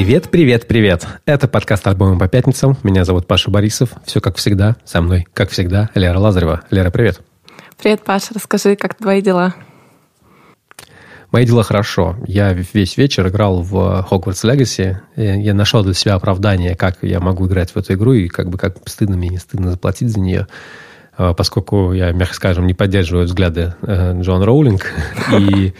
Привет, привет, привет. Это подкаст «Альбомы по пятницам». Меня зовут Паша Борисов. Все как всегда. Со мной, как всегда, Лера Лазарева. Лера, привет. Привет, Паша. Расскажи, как твои дела? Мои дела хорошо. Я весь вечер играл в Hogwarts Legacy. Я нашел для себя оправдание, как я могу играть в эту игру, и как бы как стыдно мне, не стыдно заплатить за нее а, поскольку я, мягко скажем, не поддерживаю взгляды э, Джон Роулинг. И...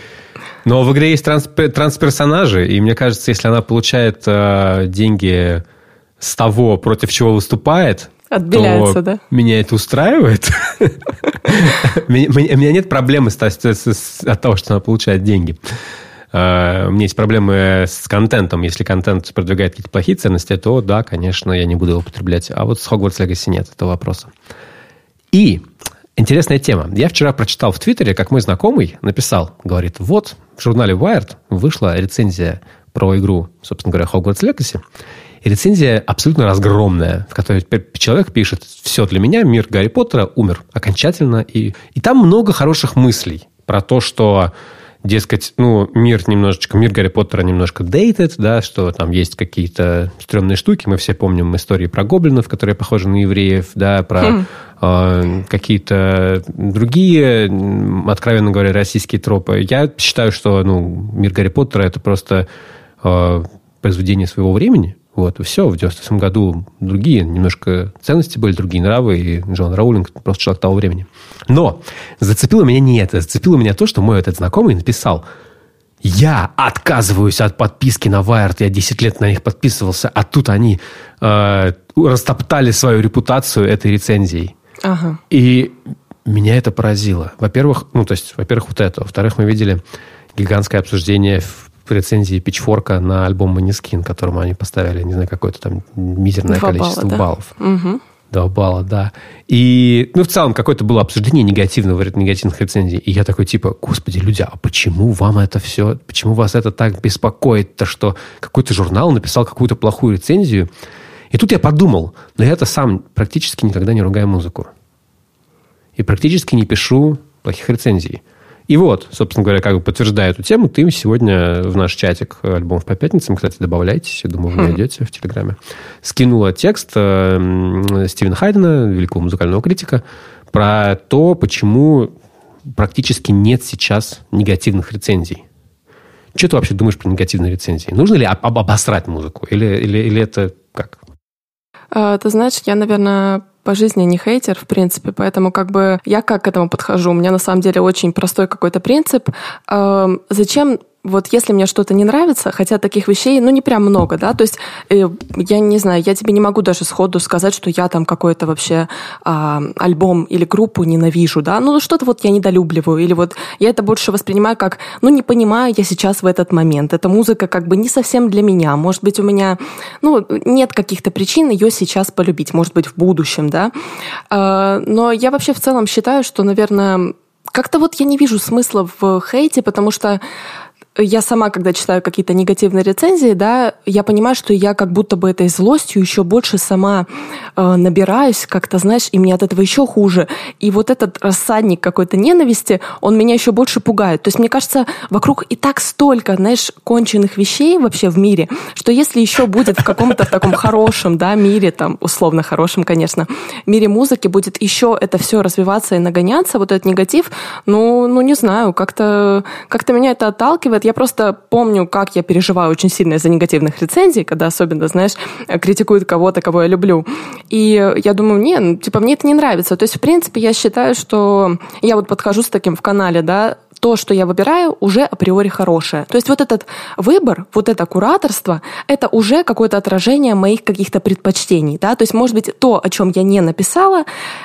Но в игре есть транс, трансперсонажи, и мне кажется, если она получает э, деньги с того, против чего выступает, Отбеляется, то да? меня это устраивает. У меня нет проблемы от того, что она получает деньги. Uh, у меня есть проблемы с контентом. Если контент продвигает какие-то плохие ценности, то да, конечно, я не буду его употреблять. А вот с Hogwarts Legacy нет этого вопроса. И интересная тема. Я вчера прочитал в Твиттере, как мой знакомый написал, говорит, вот в журнале Wired вышла рецензия про игру, собственно говоря, Hogwarts Legacy. И рецензия абсолютно разгромная, в которой человек пишет, все для меня, мир Гарри Поттера умер окончательно. И, и там много хороших мыслей про то, что дескать, ну, мир немножечко, мир Гарри Поттера немножко dated, да, что там есть какие-то стрёмные штуки. Мы все помним истории про гоблинов, которые похожи на евреев, да, про mm. Э, какие-то другие, откровенно говоря, российские тропы. Я считаю, что, ну, мир Гарри Поттера это просто э, произведение своего времени. Вот, все. В 98 году другие немножко ценности были, другие нравы, и Джон Роулинг просто человек того времени. Но зацепило меня не это. Зацепило меня то, что мой этот знакомый написал, я отказываюсь от подписки на Wired, я 10 лет на них подписывался, а тут они э, растоптали свою репутацию этой рецензией. Ага. И меня это поразило. Во-первых, ну, то есть, во-первых, вот это. Во-вторых, мы видели гигантское обсуждение в рецензии Пичфорка на альбом Манискин, которому они поставили, не знаю, какое-то там мизерное Два количество балла, да? баллов. Угу. Два балла, да. И, ну, в целом, какое-то было обсуждение негативного, негативных рецензий. И я такой, типа, господи, люди, а почему вам это все, почему вас это так беспокоит-то, что какой-то журнал написал какую-то плохую рецензию? И тут я подумал, но я-то сам практически никогда не ругаю музыку. И практически не пишу плохих рецензий. И вот, собственно говоря, как бы подтверждая эту тему, ты сегодня в наш чатик альбомов по пятницам, кстати, добавляйтесь, я думаю, вы хм. найдете в Телеграме, скинула текст э, Стивена Хайдена, великого музыкального критика, про то, почему практически нет сейчас негативных рецензий. Что ты вообще думаешь про негативные рецензии? Нужно ли об обосрать музыку? Или, или, или это как? А, ты знаешь, я, наверное, по жизни не хейтер, в принципе, поэтому как бы я как к этому подхожу? У меня на самом деле очень простой какой-то принцип. Зачем вот если мне что-то не нравится, хотя таких вещей, ну, не прям много, да, то есть, э, я не знаю, я тебе не могу даже сходу сказать, что я там какой-то вообще э, альбом или группу ненавижу, да, ну, что-то вот я недолюбливаю, или вот я это больше воспринимаю как, ну, не понимаю я сейчас в этот момент, эта музыка как бы не совсем для меня, может быть, у меня, ну, нет каких-то причин ее сейчас полюбить, может быть, в будущем, да, э, но я вообще в целом считаю, что, наверное, как-то вот я не вижу смысла в хейте, потому что я сама, когда читаю какие-то негативные рецензии, да, я понимаю, что я как будто бы этой злостью еще больше сама э, набираюсь, как-то, знаешь, и мне от этого еще хуже. И вот этот рассадник какой-то ненависти, он меня еще больше пугает. То есть, мне кажется, вокруг и так столько, знаешь, конченых вещей вообще в мире, что если еще будет в каком-то таком хорошем, да, мире, там, условно хорошем, конечно, мире музыки будет еще это все развиваться и нагоняться, вот этот негатив, ну, ну не знаю, как-то как меня это отталкивает, нет, я просто помню, как я переживаю очень сильно из-за негативных рецензий, когда особенно, знаешь, критикуют кого-то, кого я люблю. И я думаю, не, ну, типа, мне это не нравится. То есть, в принципе, я считаю, что я вот подхожу с таким в канале, да, то, что я выбираю, уже априори хорошее. То есть вот этот выбор, вот это кураторство, это уже какое-то отражение моих каких-то предпочтений. Да? То есть, может быть, то, о чем я не написала,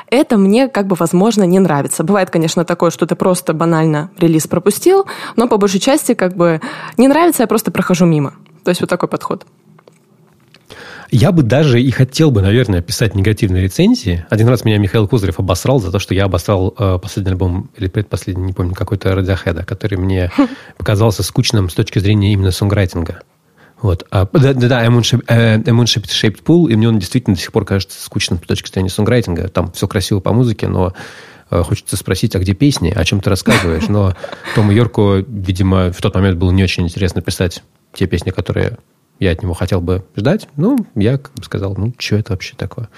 это мне, как бы, возможно, не нравится. Бывает, конечно, такое, что ты просто банально релиз пропустил, но по большей части, как бы, не нравится, я просто прохожу мимо. То есть вот такой подход. Я бы даже и хотел бы, наверное, писать негативные рецензии. Один раз меня Михаил Кузарев обосрал за то, что я обосрал э, последний альбом, или предпоследний, не помню, какой-то Radiohead, который мне показался скучным с точки зрения именно сонграйтинга. Вот. А, да, да, да, Moon Shaped, э, Shaped Pool, и мне он действительно до сих пор кажется скучным с точки зрения сонграйтинга. Там все красиво по музыке, но э, хочется спросить, а где песни, о чем ты рассказываешь? Но Тому Йорку, видимо, в тот момент было не очень интересно писать те песни, которые я от него хотел бы ждать. Ну, я как бы сказал, ну, что это вообще такое?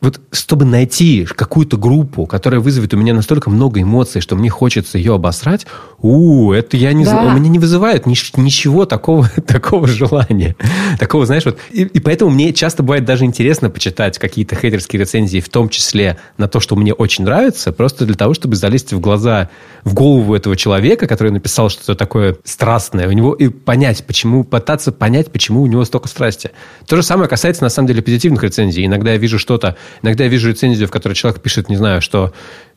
Вот чтобы найти какую-то группу, которая вызовет у меня настолько много эмоций, что мне хочется ее обосрать, у, это я не да. знаю, у меня не вызывает ни, ничего такого, такого желания. Такого, знаешь, вот. И, и поэтому мне часто бывает даже интересно почитать какие-то хейтерские рецензии, в том числе на то, что мне очень нравится, просто для того, чтобы залезть в глаза, в голову этого человека, который написал что-то такое страстное, у него и понять, почему, пытаться понять, почему у него столько страсти. То же самое касается, на самом деле, позитивных рецензий. Иногда я вижу что-то, Иногда я вижу рецензию, в которой человек пишет, не знаю, что,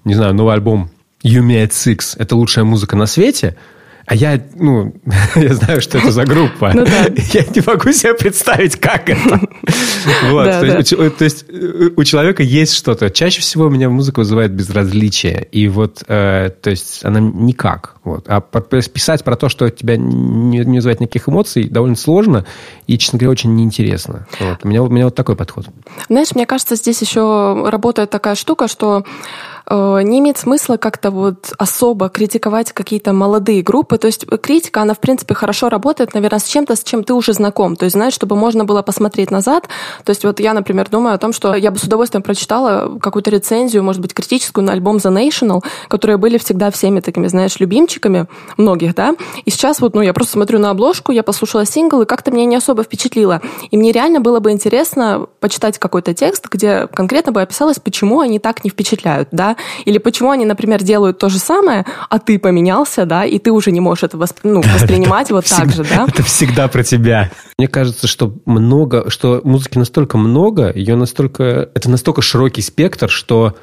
не знаю, новый альбом You Me Six – это лучшая музыка на свете – а я, ну, я знаю, что это за группа. Ну, да. Я не могу себе представить, как это. Вот. Да, то, да. Есть, у, то есть э, у человека есть что-то. Чаще всего у меня музыка вызывает безразличие. И вот, э, то есть она никак. Вот. А писать про то, что тебя не, не вызывает никаких эмоций, довольно сложно и, честно говоря, очень неинтересно. Вот. У, меня, у меня вот такой подход. Знаешь, мне кажется, здесь еще работает такая штука, что не имеет смысла как-то вот особо критиковать какие-то молодые группы. То есть критика, она, в принципе, хорошо работает, наверное, с чем-то, с чем ты уже знаком. То есть, знаешь, чтобы можно было посмотреть назад. То есть вот я, например, думаю о том, что я бы с удовольствием прочитала какую-то рецензию, может быть, критическую на альбом The National, которые были всегда всеми такими, знаешь, любимчиками многих, да. И сейчас вот, ну, я просто смотрю на обложку, я послушала сингл, и как-то меня не особо впечатлило. И мне реально было бы интересно почитать какой-то текст, где конкретно бы описалось, почему они так не впечатляют, да. Или почему они, например, делают то же самое, а ты поменялся, да, и ты уже не можешь это восп... ну, воспринимать вот так же, да? Это всегда про тебя. Мне кажется, что много, что музыки настолько много, ее настолько, это настолько широкий спектр, что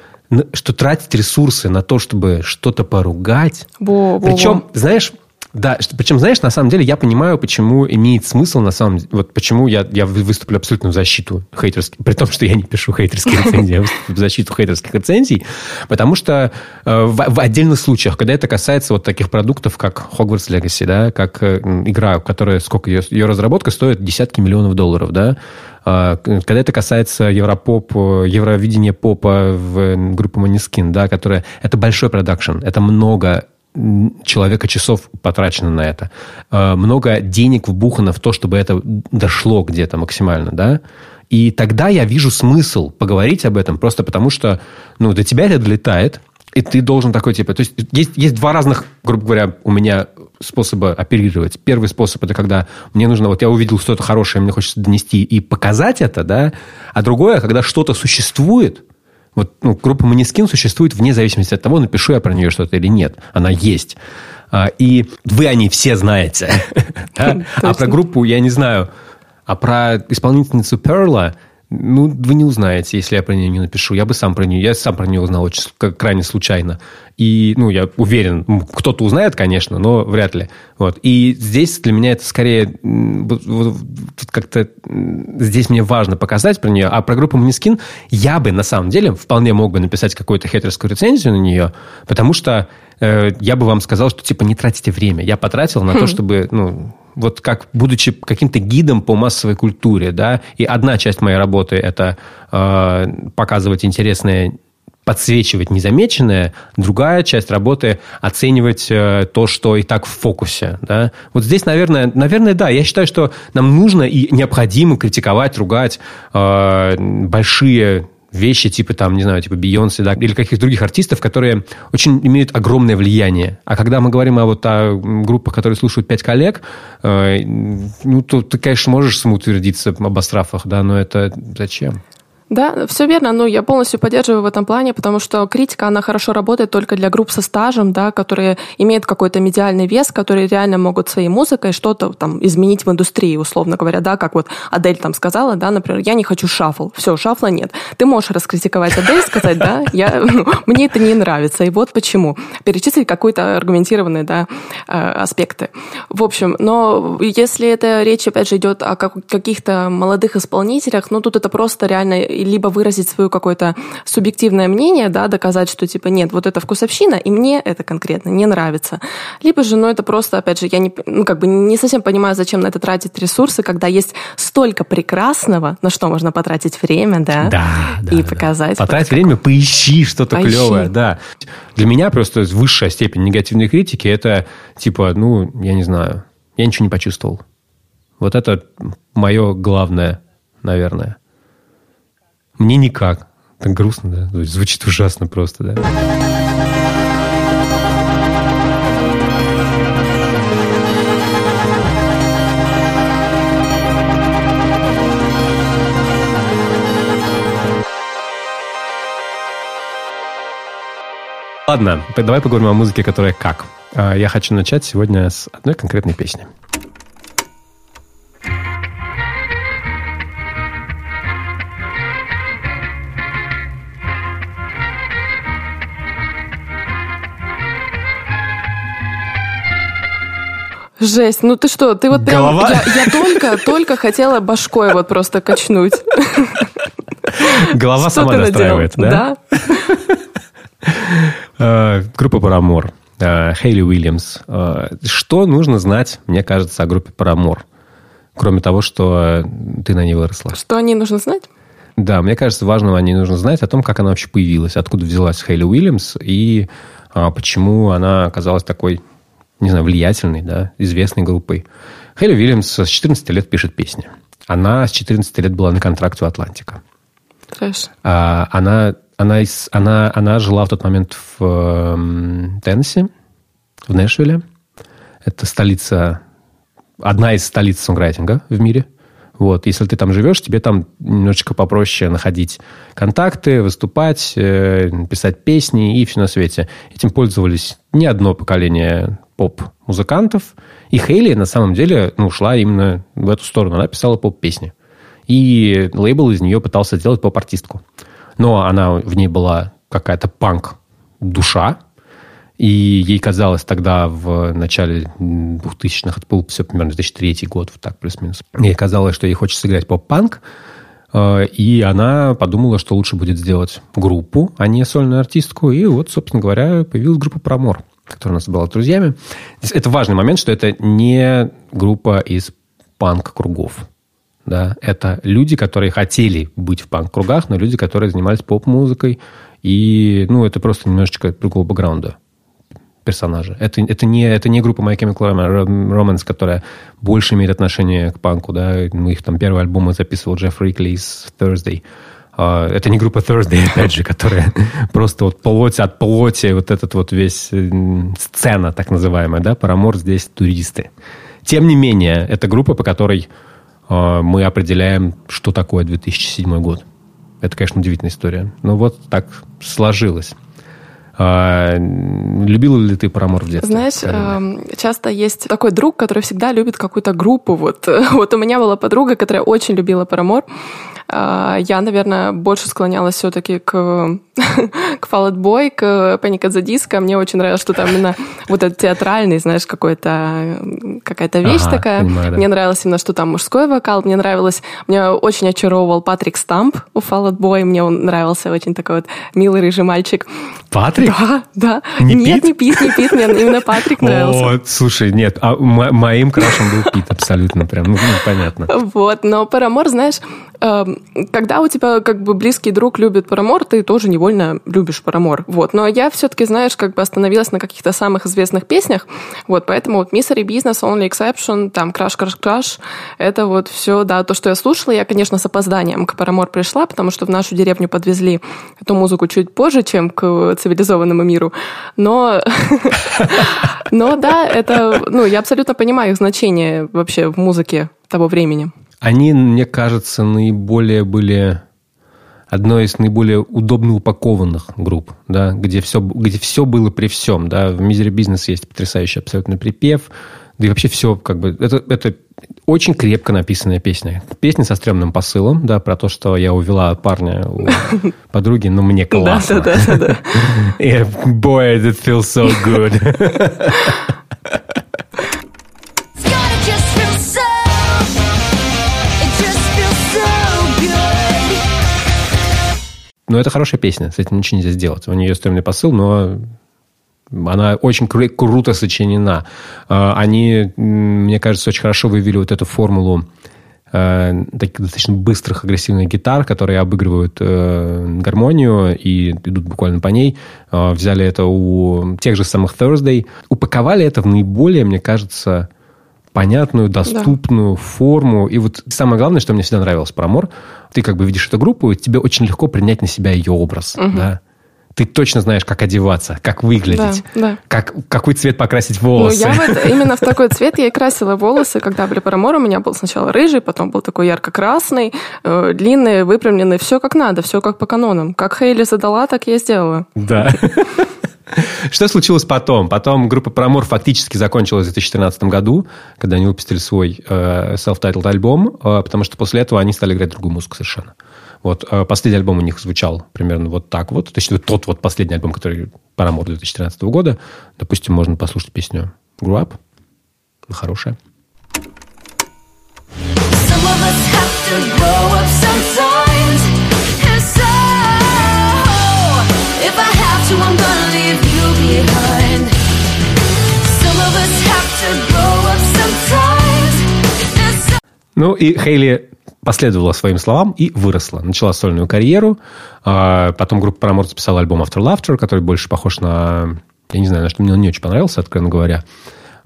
что тратить ресурсы на то, чтобы что-то поругать. Во, Причем, во, во. знаешь, да, причем, знаешь, на самом деле я понимаю, почему имеет смысл, на самом деле, вот почему я, я выступлю в защиту хейтерских, при том, что я не пишу хейтерские рецензии, я выступлю в защиту хейтерских рецензий, потому что э, в, в отдельных случаях, когда это касается вот таких продуктов, как Hogwarts Legacy, да, как э, игра, которая, сколько ее, ее разработка стоит десятки миллионов долларов, да, э, когда это касается Европоп, Евровидения попа в группе Манискин, да, которая... Это большой продакшн, это много человека часов потрачено на это. Э, много денег вбухано в то, чтобы это дошло где-то максимально, да? И тогда я вижу смысл поговорить об этом, просто потому что, ну, до тебя это долетает, и ты должен такой, типа... То есть, есть, есть два разных, грубо говоря, у меня способа оперировать. Первый способ – это когда мне нужно... Вот я увидел что-то хорошее, мне хочется донести и показать это, да? А другое, когда что-то существует, вот ну, группа Манискин существует вне зависимости от того, напишу я про нее что-то или нет. Она есть. А, и вы они все знаете. А про группу я не знаю. А про исполнительницу Перла ну, вы не узнаете, если я про нее не напишу. Я бы сам про нее, я сам про нее узнал очень крайне случайно. И, ну, я уверен, кто-то узнает, конечно, но вряд ли. Вот. И здесь для меня это скорее как-то здесь мне важно показать про нее. А про группу Манискин я бы, на самом деле, вполне мог бы написать какую-то хейтерскую рецензию на нее, потому что э, я бы вам сказал, что, типа, не тратите время. Я потратил на хм. то, чтобы, ну, вот как будучи каким-то гидом по массовой культуре, да, и одна часть моей работы это э, показывать интересное подсвечивать незамеченное, другая часть работы оценивать э, то, что и так в фокусе. Да? Вот здесь, наверное, наверное, да, я считаю, что нам нужно и необходимо критиковать, ругать э, большие вещи типа там, не знаю, типа Бейонсе, да, или каких-то других артистов, которые очень имеют огромное влияние. А когда мы говорим о вот о группах, которые слушают пять коллег, э, ну, то ты, конечно, можешь самоутвердиться об астрафах, да, но это зачем? Да, все верно. Ну, я полностью поддерживаю в этом плане, потому что критика, она хорошо работает только для групп со стажем, да, которые имеют какой-то медиальный вес, которые реально могут своей музыкой что-то там изменить в индустрии, условно говоря, да, как вот Адель там сказала, да, например, я не хочу шафл. Все, шафла нет. Ты можешь раскритиковать Адель, сказать, да, я, мне это не нравится, и вот почему. Перечислить какой-то аргументированные, да, э, аспекты. В общем, но если это речь, опять же, идет о каких-то молодых исполнителях, ну, тут это просто реально либо выразить свое какое-то субъективное мнение, да, доказать, что типа нет, вот это вкусовщина, и мне это конкретно не нравится. Либо же, ну это просто, опять же, я не, ну, как бы не совсем понимаю, зачем на это тратить ресурсы, когда есть столько прекрасного, на что можно потратить время, да, да, да и да, показать. Да. Потратить вот время, поищи что-то поищи. клевое, да. Для меня просто высшая степень негативной критики это типа, ну, я не знаю, я ничего не почувствовал. Вот это мое главное, наверное. Мне никак. Так грустно, да? Звучит ужасно просто, да? Ладно, давай поговорим о музыке, которая как. А, я хочу начать сегодня с одной конкретной песни. Жесть, ну ты что, ты вот прям... Голова? Я, я только, только хотела башкой вот просто качнуть. Голова сама настраивает, да? Да. Э, группа Парамор. Э, Хейли Уильямс. Э, что нужно знать, мне кажется, о группе Парамор? Кроме того, что ты на ней выросла. Что о ней нужно знать? Да, мне кажется, важно о ней нужно знать о том, как она вообще появилась, откуда взялась Хейли Уильямс и а, почему она оказалась такой, не знаю, влиятельной, да, известной группой. Хейли Уильямс с 14 лет пишет песни. Она с 14 лет была на контракте у Атлантика. А, она она, она, она жила в тот момент в э, Теннесси, в Нэшвилле. Это столица, одна из столиц сонграйтинга в мире. Вот, если ты там живешь, тебе там немножечко попроще находить контакты, выступать, э, писать песни и все на свете. Этим пользовались не одно поколение поп-музыкантов. И Хейли на самом деле ну, ушла именно в эту сторону. Она писала поп-песни. И лейбл из нее пытался сделать поп-артистку но она в ней была какая-то панк-душа, и ей казалось тогда в начале 2000-х, это был все примерно 2003 год, вот так плюс-минус, ей казалось, что ей хочется играть поп-панк, э, и она подумала, что лучше будет сделать группу, а не сольную артистку. И вот, собственно говоря, появилась группа «Промор», которая у нас была друзьями. Это важный момент, что это не группа из панк-кругов да, это люди, которые хотели быть в панк-кругах, но люди, которые занимались поп-музыкой, и, ну, это просто немножечко другого бэкграунда персонажа. Это, это, не, это не группа My Chemical Romance, которая больше имеет отношение к панку, да, мы их там первый альбом записывал Джефф Рикли из Thursday. А, это не группа Thursday, опять же, которая просто вот плоть от плоти, вот этот вот весь сцена, так называемая, да, Парамор здесь туристы. Тем не менее, это группа, по которой а, мы определяем, что такое 2007 год. Это, конечно, удивительная история. Но вот так сложилось. А, любила ли ты Парамор в детстве? Знаешь, Карина? часто есть такой друг, который всегда любит какую-то группу. Вот, вот у меня была подруга, которая очень любила Парамор. А, я, наверное, больше склонялась все-таки к, к Fall Out Boy, к Panic at the Disco. Мне очень нравилось, что там именно вот этот театральный, знаешь, какой-то, какая-то вещь ага, такая. Понимаю, да. Мне нравилось именно, что там мужской вокал. Мне нравилось, мне очень очаровывал Патрик Стамп у Fall Out Boy. Мне он нравился очень такой вот милый рыжий мальчик. Патрик? Да, да. Не нет, Пит? не Пит, не Пит, мне именно Патрик нравился. О, слушай, нет, а моим крашем был Пит абсолютно прям, ну, понятно. Вот, но Парамор, знаешь, когда у тебя как бы близкий друг любит Парамор, ты тоже невольно любишь Парамор. Вот. Но я все-таки, знаешь, как бы остановилась на каких-то самых известных песнях. Вот, поэтому вот Misery Business, Only Exception, там Crash, Crash, Crash, это вот все, да, то, что я слушала. Я, конечно, с опозданием к Парамор пришла, потому что в нашу деревню подвезли эту музыку чуть позже, чем к цивилизованному миру. Но, но да, это, ну, я абсолютно понимаю их значение вообще в музыке того времени. Они, мне кажется, наиболее были одной из наиболее удобно упакованных групп, да, где все, где все было при всем. Да. В Misery Business есть потрясающий абсолютно припев, да и вообще все как бы... Это, это очень крепко написанная песня. Песня со стрёмным посылом, да, про то, что я увела парня у подруги, но мне классно. Да, да, да. Boy, it feels so good. Но это хорошая песня, с этим ничего нельзя сделать. У нее стрёмный посыл, но она очень кру- круто сочинена. А, они, мне кажется, очень хорошо вывели вот эту формулу э, таких достаточно быстрых агрессивных гитар, которые обыгрывают э, гармонию и идут буквально по ней. Э, взяли это у тех же самых Thursday. Упаковали это в наиболее, мне кажется, понятную, доступную да. форму. И вот самое главное, что мне всегда нравилось про Амор, ты как бы видишь эту группу, и тебе очень легко принять на себя ее образ. Угу. Да? ты точно знаешь, как одеваться, как выглядеть, да, да. Как, какой цвет покрасить волосы. Ну, я вот именно в такой цвет я и красила волосы, когда были парамор, у меня был сначала рыжий, потом был такой ярко-красный, э, длинный, выпрямленный, все как надо, все как по канонам. Как Хейли задала, так я сделала. Да. Что случилось потом? Потом группа Paramore фактически закончилась в 2013 году, когда они выпустили свой э, self-titled альбом, э, потому что после этого они стали играть другую музыку совершенно. Вот э, последний альбом у них звучал примерно вот так вот. То есть вот тот вот последний альбом, который Paramore 2013 года. Допустим, можно послушать песню Grow Up. Хорошая. Ну и Хейли последовала своим словам и выросла. Начала сольную карьеру. А, потом группа Paramore записала альбом After Laughter, который больше похож на... Я не знаю, на что мне он не очень понравился, откровенно говоря.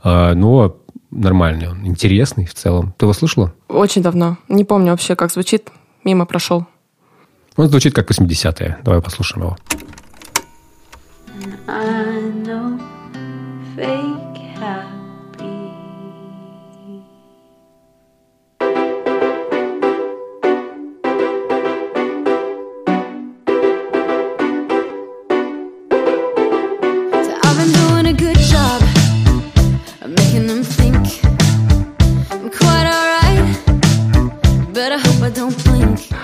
А, но нормальный он, интересный в целом. Ты его слышала? Очень давно. Не помню вообще, как звучит. Мимо прошел. Он звучит как 80-е. Давай послушаем его.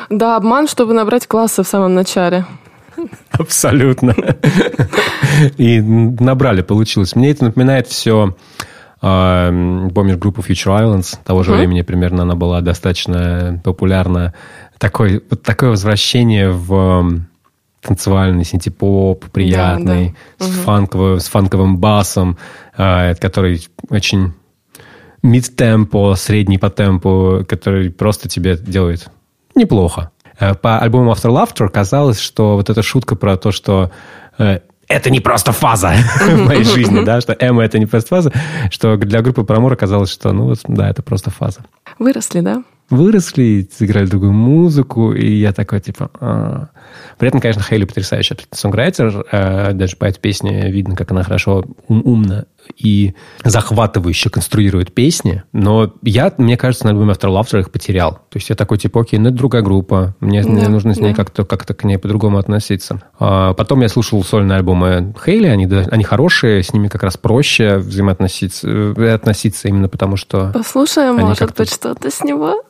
Да, обман, чтобы набрать классы в самом начале. Абсолютно. И набрали, получилось. Мне это напоминает все... А, помнишь группу Future Islands? Того же времени примерно она была достаточно популярна. Такое, вот такое возвращение в танцевальный синтепоп, приятный, да, да. С, угу. фанковым, с фанковым басом, а, который очень мид-темпо, средний по темпу, который просто тебе делает неплохо. Э, по альбому After Laughter казалось, что вот эта шутка про то, что э, это не просто фаза в моей жизни, да, что эмо это не просто фаза, что для группы Промор оказалось, что, ну, да, это просто фаза. Выросли, да? Выросли, сыграли другую музыку, и я такой, типа... А. При этом, конечно, Хейли потрясающий сонграйтер. Э, даже по этой песне видно, как она хорошо, ум, умно и захватывающе конструирует песни. Но я, мне кажется, на альбоме After Laughter их потерял. То есть я такой, типа, окей, ну это другая группа. Мне, да, мне нужно с ней да. как-то как к ней по-другому относиться. А потом я слушал сольные альбомы Хейли. Они, они хорошие, с ними как раз проще взаимоотноситься э, относиться именно потому, что... Послушаем, может быть, что-то с него?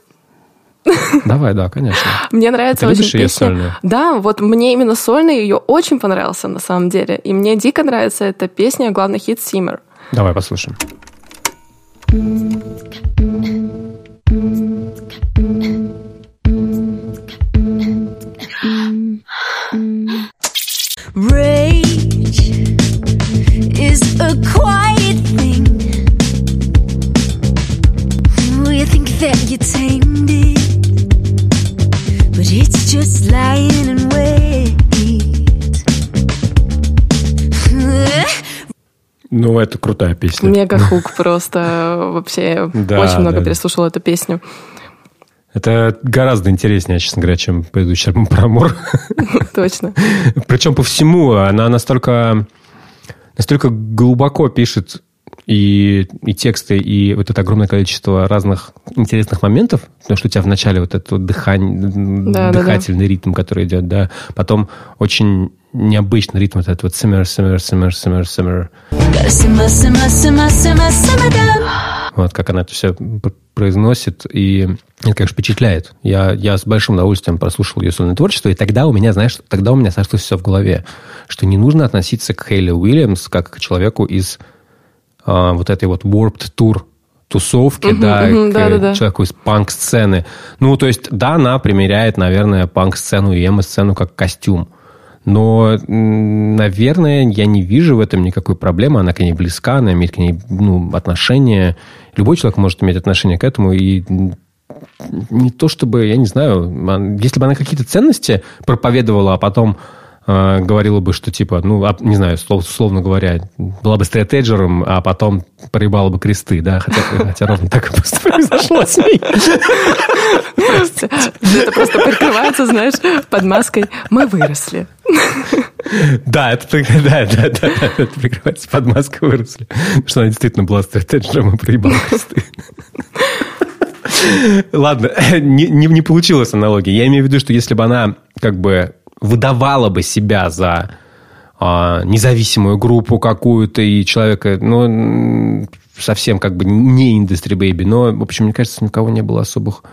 Давай, да, конечно. Мне нравится Ты очень песня. ее сольную? Да, вот мне именно сольный ее очень понравился на самом деле. И мне дико нравится эта песня, главный хит Симмер. Давай послушаем. Rage is a quiet thing. You think that you tamed it. But it's just lying in wait. Ну, это крутая песня. Мега хук просто. Вообще да, очень много да. переслушала эту песню. Это гораздо интереснее, честно говоря, чем предыдущий альбом про Амур. Точно. Причем по всему она настолько, настолько глубоко пишет и, и тексты, и вот это огромное количество разных интересных моментов, потому что у тебя вначале вот этот вот дыхань, да, дыхательный да, да. ритм, который идет, да, потом очень необычный ритм, вот этот вот simmer, simmer, simmer, simmer, simmer. Вот как она это все произносит, и это, конечно, впечатляет. Я, я с большим удовольствием прослушал ее сольное творчество, и тогда у меня, знаешь, тогда у меня сошлось все в голове, что не нужно относиться к Хейли Уильямс как к человеку из а, вот этой вот Warped Tour тусовки, угу, да, угу, к да, да, да. человеку из панк-сцены. Ну, то есть, да, она примеряет, наверное, панк-сцену и эмо-сцену как костюм. Но, наверное, я не вижу в этом никакой проблемы. Она к ней близка, она имеет к ней ну, отношение. Любой человек может иметь отношение к этому. И не то чтобы, я не знаю, если бы она какие-то ценности проповедовала, а потом э, говорила бы, что типа, ну, а, не знаю, условно говоря, была бы стратеджером, а потом проебала бы кресты, да, хотя, хотя ровно так и просто произошло с ней. Это просто прикрывается, знаешь, под маской «Мы выросли». Да, это, да, да, да, это прикрывается под маской «Выросли». Что она действительно была стратеджером и проебала кресты. Ладно, не, не, не получилась аналогия. Я имею в виду, что если бы она как бы выдавала бы себя за а, независимую группу какую-то и человека, ну, совсем как бы не индустри бэйби, но, в общем, мне кажется, ни у кого не было особых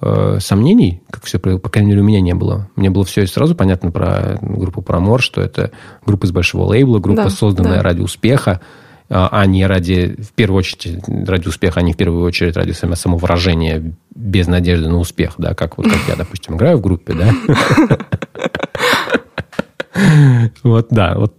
э, сомнений, как все, по крайней мере, у меня не было. Мне было все сразу понятно про группу Промор, что это группа из большого лейбла, группа, да, созданная да. ради успеха, а, а не ради, в первую очередь, ради успеха, а не в первую очередь ради самовыражения без надежды на успех, да, как вот как я, допустим, играю в группе, да. Вот, да, вот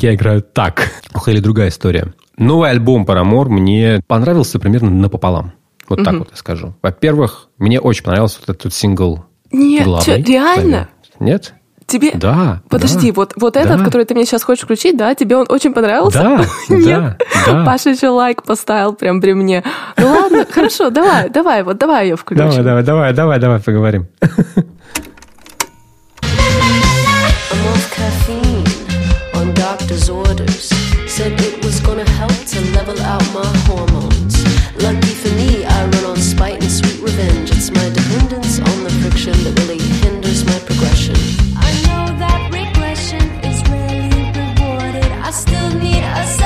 я играю так. Ох, или другая история. Новый альбом Paramore мне понравился примерно напополам. Вот так вот я скажу. Во-первых, мне очень понравился вот этот сингл Нет, реально? Нет? Тебе... Да. Подожди, да, вот, вот да. этот, который ты мне сейчас хочешь включить, да, тебе он очень понравился? Да, Нет? да, Паша еще лайк поставил прям при мне. Ну ладно, хорошо, давай, давай, вот давай ее включим. Давай, давай, давай, давай, давай поговорим. Said it was gonna help to level out my hormones. Lucky for me, I run on spite and sweet revenge. It's my dependence on the friction that really hinders my progression. still need a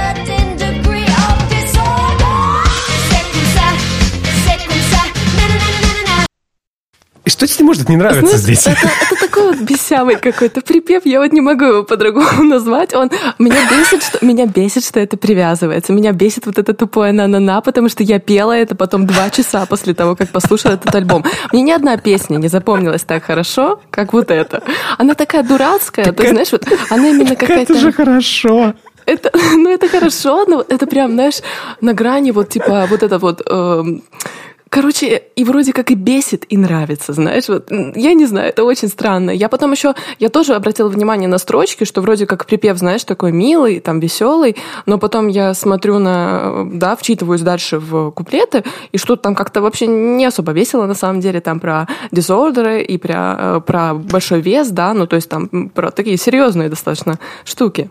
Что тебе может не нравиться Знаешь, здесь? Это, это такой вот бесявый какой-то припев, я вот не могу его по-другому назвать. Он меня бесит, что меня бесит, что это привязывается. Меня бесит вот это тупое на-на-на, потому что я пела это потом два часа после того, как послушала этот альбом. Мне ни одна песня не запомнилась так хорошо, как вот эта. Она такая дурацкая, так ты это, знаешь, вот она именно какая-то... Это же хорошо. Это, ну, это хорошо, но это прям, знаешь, на грани вот, типа, вот это вот... Э, Короче, и вроде как и бесит, и нравится, знаешь, вот, я не знаю, это очень странно. Я потом еще, я тоже обратила внимание на строчки, что вроде как припев, знаешь, такой милый, там, веселый, но потом я смотрю на, да, вчитываюсь дальше в куплеты, и что-то там как-то вообще не особо весело, на самом деле, там про дизордеры и про, э, про большой вес, да, ну, то есть там про такие серьезные достаточно штуки.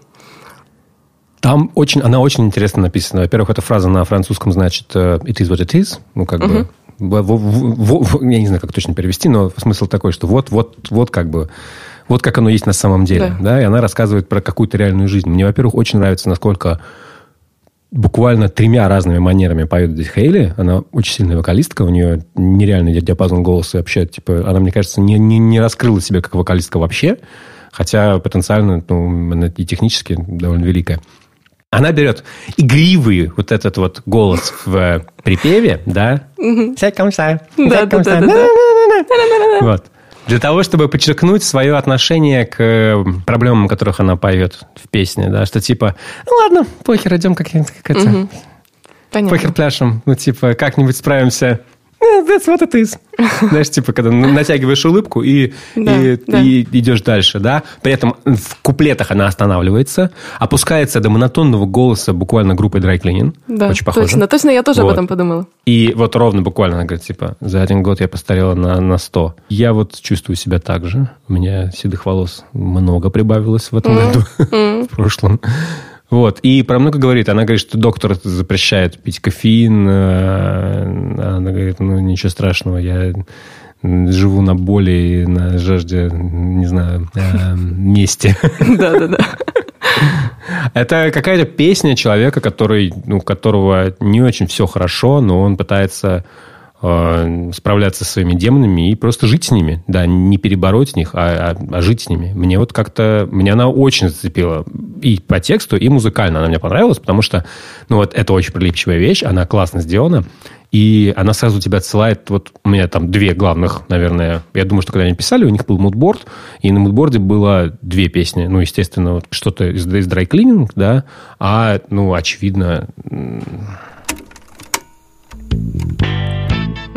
Там очень, она очень интересно написана. Во-первых, эта фраза на французском значит э, «it is what it is». Ну, как uh-huh. бы... В, в, в, я не знаю, как точно перевести, но смысл такой, что вот, вот, вот как бы... Вот как оно есть на самом деле. Да. да? И она рассказывает про какую-то реальную жизнь. Мне, во-первых, очень нравится, насколько буквально тремя разными манерами поет здесь Хейли. Она очень сильная вокалистка, у нее нереальный диапазон голоса. Вообще, типа, она, мне кажется, не, не, не раскрыла себя как вокалистка вообще. Хотя потенциально, ну, она и технически довольно великая. Она берет игривый вот этот вот голос в припеве, да? Да. Вот. Для того, чтобы подчеркнуть свое отношение к проблемам, которых она поет в песне, да, что типа, ну ладно, похер, идем как-нибудь, как это, Понятно. похер пляшем, ну типа, как-нибудь справимся. Э, that's what it is. Знаешь, типа, когда натягиваешь улыбку и, да, и, да. и идешь дальше, да. При этом в куплетах она останавливается, опускается до монотонного голоса буквально группы Dry Cleaning. Да, Очень похоже. точно, точно, я тоже вот. об этом подумала. И вот ровно буквально она говорит, типа, за один год я постарела на, на 100. Я вот чувствую себя так же. У меня седых волос много прибавилось в этом mm. году, mm. в прошлом. Вот. И про много говорит. Она говорит, что доктор запрещает пить кофеин. Э, она говорит, ну, ничего страшного, я живу на боли и на жажде, не знаю, э, мести. Да-да-да. Это какая-то песня человека, который, ну, у которого не очень все хорошо, но он пытается справляться со своими демонами и просто жить с ними. Да, не перебороть них, а, а, а жить с ними. Мне вот как-то... Меня она очень зацепила и по тексту, и музыкально она мне понравилась, потому что, ну вот, это очень прилипчивая вещь, она классно сделана, и она сразу тебя отсылает... Вот у меня там две главных, наверное... Я думаю, что когда они писали, у них был мудборд, и на мудборде было две песни. Ну, естественно, вот что-то из, из Dry да, а, ну, очевидно...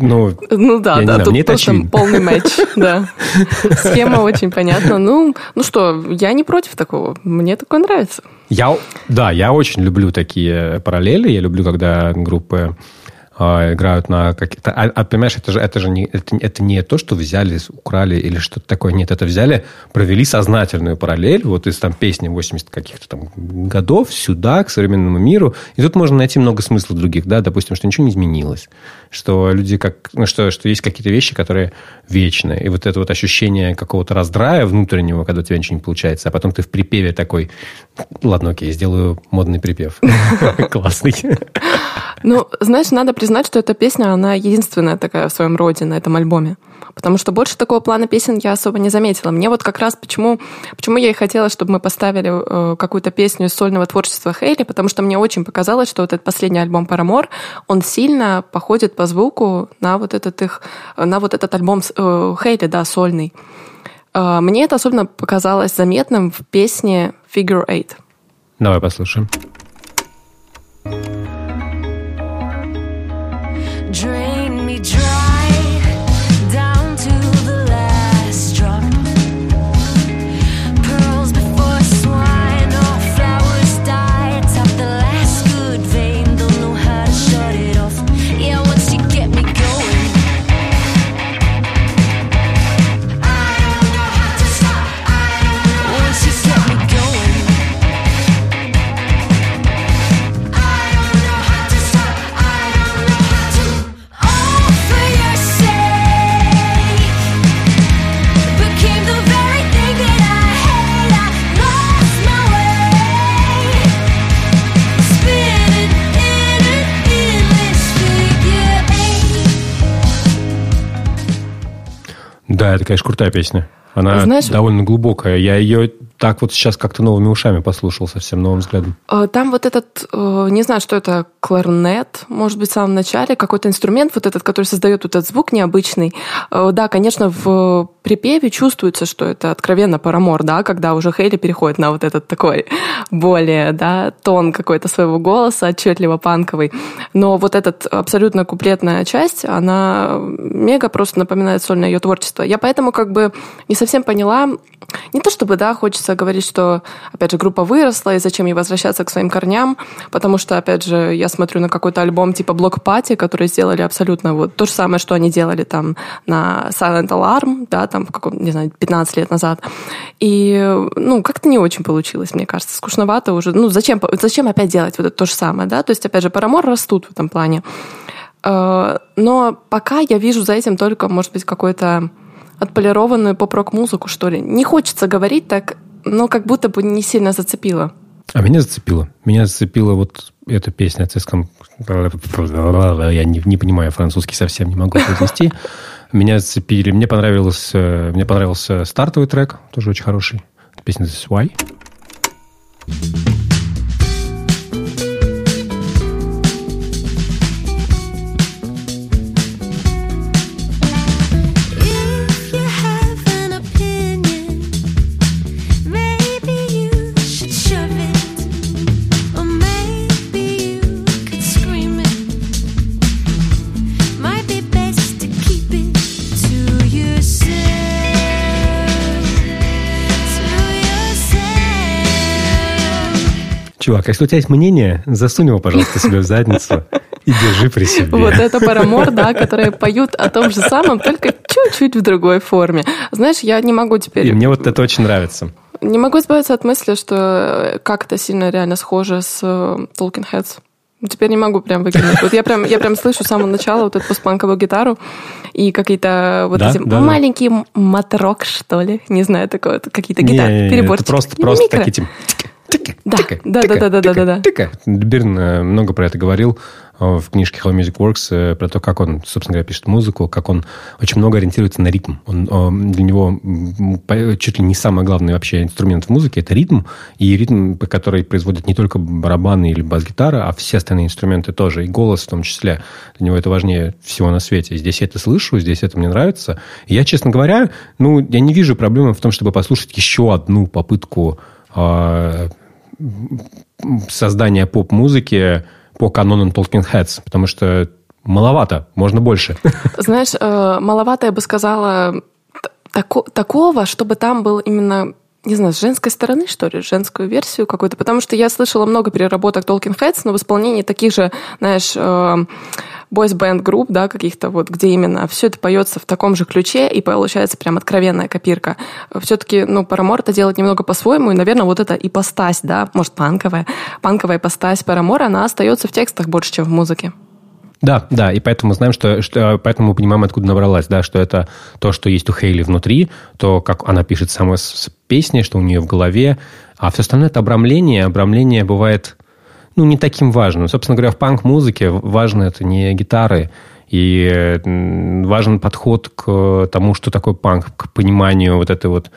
Ну, ну да, да, знаю, тут просто очевидно. полный матч, да. Схема очень понятна. Ну, ну что, я не против такого. Мне такое нравится. Я, да, я очень люблю такие параллели. Я люблю, когда группы а, играют на какие-то... А, а понимаешь, это же, это же не, это, это не то, что взяли, украли или что-то такое. Нет, это взяли, провели сознательную параллель вот из там песни 80 каких-то там годов сюда, к современному миру. И тут можно найти много смыслов других, да, допустим, что ничего не изменилось, что люди как... Ну, что, что есть какие-то вещи, которые вечны. И вот это вот ощущение какого-то раздрая внутреннего, когда у тебя ничего не получается, а потом ты в припеве такой... Ладно, окей, сделаю модный припев. Классный. Ну, знаешь, надо признать, что эта песня, она единственная такая в своем роде на этом альбоме. Потому что больше такого плана песен я особо не заметила. Мне вот как раз почему, почему я и хотела, чтобы мы поставили э, какую-то песню из сольного творчества Хейли, потому что мне очень показалось, что вот этот последний альбом Парамор, он сильно походит по звуку на вот этот их, на вот этот альбом э, Хейли, да, сольный. Э, мне это особенно показалось заметным в песне Figure Eight. Давай послушаем. drain это, конечно, крутая песня. Она Знаешь, довольно глубокая. Я ее так вот сейчас как-то новыми ушами послушал, совсем новым взглядом. Э, там вот этот, э, не знаю, что это, кларнет, может быть, в самом начале, какой-то инструмент вот этот, который создает вот этот звук необычный. Э, да, конечно, в припеве чувствуется, что это откровенно парамор, да, когда уже Хейли переходит на вот этот такой более, да, тон какой-то своего голоса, отчетливо панковый. Но вот эта абсолютно куплетная часть, она мега просто напоминает сольное ее творчество. Я поэтому как бы не совсем поняла, не то чтобы, да, хочется говорить, что, опять же, группа выросла, и зачем ей возвращаться к своим корням, потому что, опять же, я смотрю на какой-то альбом типа Block Party, который сделали абсолютно вот то же самое, что они делали там на Silent Alarm, да, там, в каком, не знаю, 15 лет назад. И, ну, как-то не очень получилось, мне кажется, скучновато уже. Ну, зачем, зачем опять делать вот это то же самое, да? То есть, опять же, Paramore растут в этом плане. Э, но пока я вижу за этим только, может быть, какой-то отполированную поп-рок музыку, что ли. Не хочется говорить так, но как будто бы не сильно зацепило. А меня зацепило. Меня зацепила вот эта песня циском... Я не, не понимаю французский совсем, не могу произнести. Меня зацепили. Мне понравился, э, мне понравился стартовый трек, тоже очень хороший. Песня This Why. Чувак, если у тебя есть мнение, засунь его, пожалуйста, себе в задницу и держи при себе. Вот это парамор, да, которые поют о том же самом, только чуть-чуть в другой форме. Знаешь, я не могу теперь... И мне вот это очень нравится. Не могу избавиться от мысли, что как это сильно реально схоже с э, Talking Heads. Теперь не могу прям выкинуть. Вот я прям, я прям слышу с самого начала вот эту постпанковую гитару и какие-то вот да, эти да, маленькие да. матрок, что ли. Не знаю, такое, какие-то гитары, переборчики. Просто, просто такие типа тыка, да, тыка, да, тыка, да, да, да, да, да, тыка. Э, много про это говорил э, в книжке How Music Works, э, про то, как он, собственно говоря, пишет музыку, как он очень много ориентируется на ритм. Он, для него чуть ли не самый главный вообще инструмент в музыке – это ритм, и ритм, который производит не только барабаны или бас-гитара, а все остальные инструменты тоже, и голос в том числе. Для него это важнее всего на свете. Здесь я это слышу, здесь это мне нравится. И я, честно говоря, ну, я не вижу проблемы в том, чтобы послушать еще одну попытку а, создания поп-музыки по канонам Talking Heads, потому что маловато, можно больше. Знаешь, э, маловато, я бы сказала, тако, такого, чтобы там был именно не знаю, с женской стороны, что ли, женскую версию какую-то, потому что я слышала много переработок Talking Heads, но в исполнении таких же, знаешь, бойс бенд групп, да, каких-то вот, где именно все это поется в таком же ключе, и получается прям откровенная копирка. Все-таки, ну, Парамор это делать немного по-своему, и, наверное, вот эта ипостась, да, может, панковая, панковая ипостась Парамора, она остается в текстах больше, чем в музыке. Да, да, и поэтому мы знаем, что, что поэтому мы понимаем, откуда набралась, да, что это то, что есть у Хейли внутри, то, как она пишет сама с песни, что у нее в голове, а все остальное это обрамление. Обрамление бывает, ну, не таким важным. Собственно говоря, в панк-музыке важно это не гитары, и важен подход к тому, что такое панк, к пониманию вот этой вот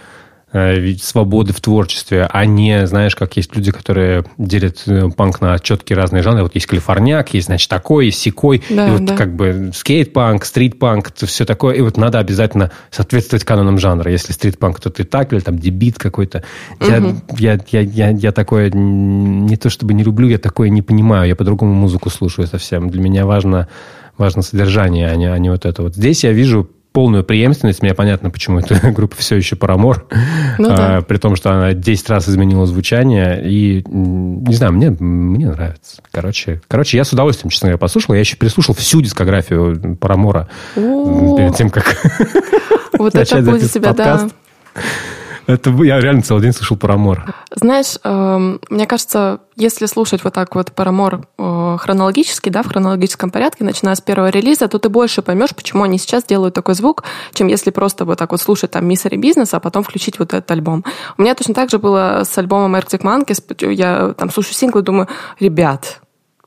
Э, свободы в творчестве, а не, знаешь, как есть люди, которые делят э, панк на четкие разные жанры. Вот есть калифорняк, есть, значит, такой, есть секой. Да, и вот да. как бы скейт-панк, стрит-панк, все такое. И вот надо обязательно соответствовать канонам жанра. Если стрит-панк, то ты так, или там дебит какой-то. Угу. Я, я, я, я, я такое не то чтобы не люблю, я такое не понимаю. Я по-другому музыку слушаю совсем. Для меня важно, важно содержание, а не, а не вот это. Вот здесь я вижу полную преемственность. Мне понятно, почему эта группа все еще Парамор. Ну, да. а, при том, что она 10 раз изменила звучание. И, не знаю, мне, мне нравится. Короче, короче, я с удовольствием, честно говоря, послушал. Я еще переслушал всю дискографию Парамора перед тем, как Вот это будет тебя, да. Это я реально целый день слушал Paramore. Знаешь, э, мне кажется, если слушать вот так вот Paramore э, хронологически, да, в хронологическом порядке, начиная с первого релиза, то ты больше поймешь, почему они сейчас делают такой звук, чем если просто вот так вот слушать там Misery Business, а потом включить вот этот альбом. У меня точно так же было с альбомом Arctic Monkeys. Я там слушаю синглы, думаю, ребят,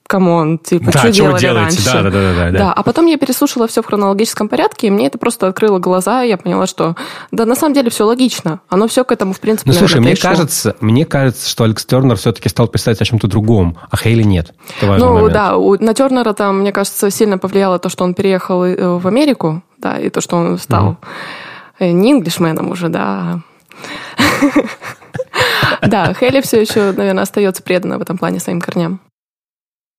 come on, типа, да, что делали делаете? раньше? Да, да, да, да, да. Да, а потом я переслушала все в хронологическом порядке, и мне это просто открыло глаза, и я поняла, что, да, на самом деле все логично. Оно все к этому, в принципе, Ну, слушай, мне кажется, мне кажется, что Алекс Тернер все-таки стал писать о чем-то другом, а Хейли нет. Ну, момент. да, у, на Тернера там, мне кажется, сильно повлияло то, что он переехал э, в Америку, да, и то, что он стал mm-hmm. не инглишменом уже, да, да, Хейли все еще, наверное, остается предана в этом плане своим корням.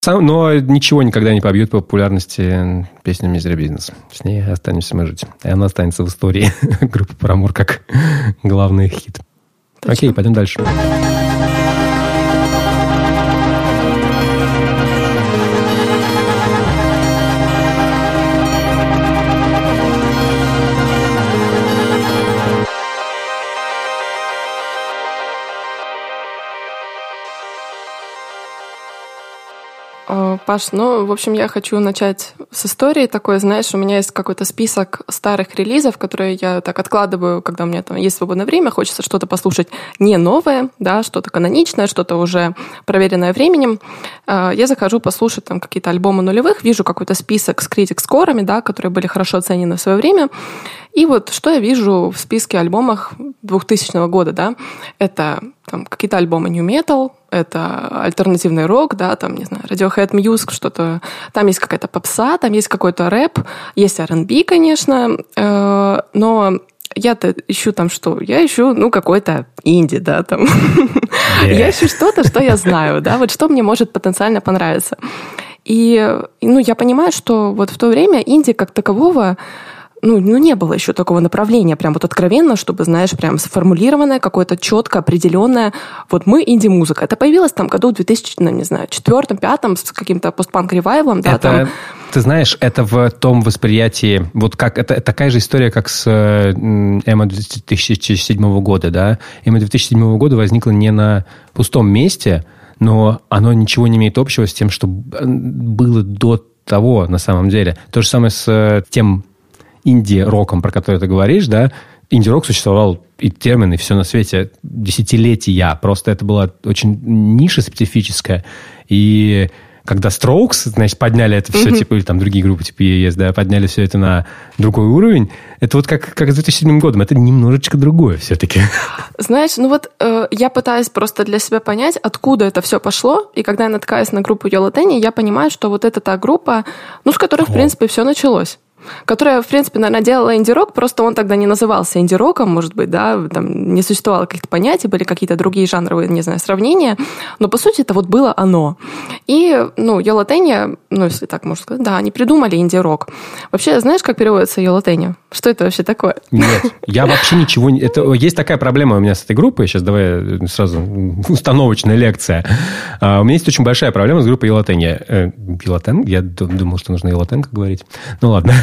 Но ничего никогда не побьют по популярности песни «Мизери Бизнес». С ней останемся мы жить. И она останется в истории группы «Парамур» как главный хит. Точно. Окей, пойдем дальше. Паш, ну, в общем, я хочу начать с истории такой, знаешь, у меня есть какой-то список старых релизов, которые я так откладываю, когда у меня там есть свободное время, хочется что-то послушать не новое, да, что-то каноничное, что-то уже проверенное временем. А, я захожу послушать там какие-то альбомы нулевых, вижу какой-то список с критик-скорами, да, которые были хорошо оценены в свое время, и вот что я вижу в списке альбомов 2000 года, да, это там какие-то альбомы New Metal, это альтернативный рок, да, там, не знаю, Radiohead Music, что-то, там есть какая-то попса, там есть какой-то рэп, есть R&B, конечно, э, но я-то ищу там что? Я ищу, ну, какой-то инди, да, там. Yeah. я ищу что-то, что я знаю, да, вот что мне может потенциально понравиться. И, ну, я понимаю, что вот в то время инди как такового ну, ну, не было еще такого направления, прям вот откровенно, чтобы, знаешь, прям сформулированное, какое-то четко определенное. Вот мы инди-музыка. Это появилось там году в 2000, ну, не знаю, четвертом, пятом, с каким-то постпанк-ревайвом. Да, это, там. ты знаешь, это в том восприятии, вот как, это такая же история, как с Эмо 2007 года, да. Эмо 2007 года возникла не на пустом месте, но оно ничего не имеет общего с тем, что было до того, на самом деле. То же самое с э, тем инди-роком, про который ты говоришь, да, инди-рок существовал и термин, и все на свете десятилетия. Просто это была очень ниша специфическая. И когда Strokes, значит, подняли это все, mm-hmm. типа, или там другие группы, типа ES, да, подняли все это на другой уровень, это вот как, как с 2007 годом, это немножечко другое все-таки. Знаешь, ну вот э, я пытаюсь просто для себя понять, откуда это все пошло, и когда я натыкаюсь на группу Yellow Tenny, я понимаю, что вот это та группа, ну, с которой, О. в принципе, все началось. Которая, в принципе, наверное, делала инди-рок, просто он тогда не назывался инди-роком, может быть, да, там не существовало каких-то понятий, были какие-то другие жанровые, не знаю, сравнения, но, по сути, это вот было оно. И, ну, Йола ну, если так можно сказать, да, они придумали инди-рок. Вообще, знаешь, как переводится Йола? Что это вообще такое? Нет, я вообще ничего не... Это, есть такая проблема у меня с этой группой, сейчас давай сразу установочная лекция. А, у меня есть очень большая проблема с группой Йола Тенни. Тен? Я думал, что нужно Йола говорить. Ну, ладно.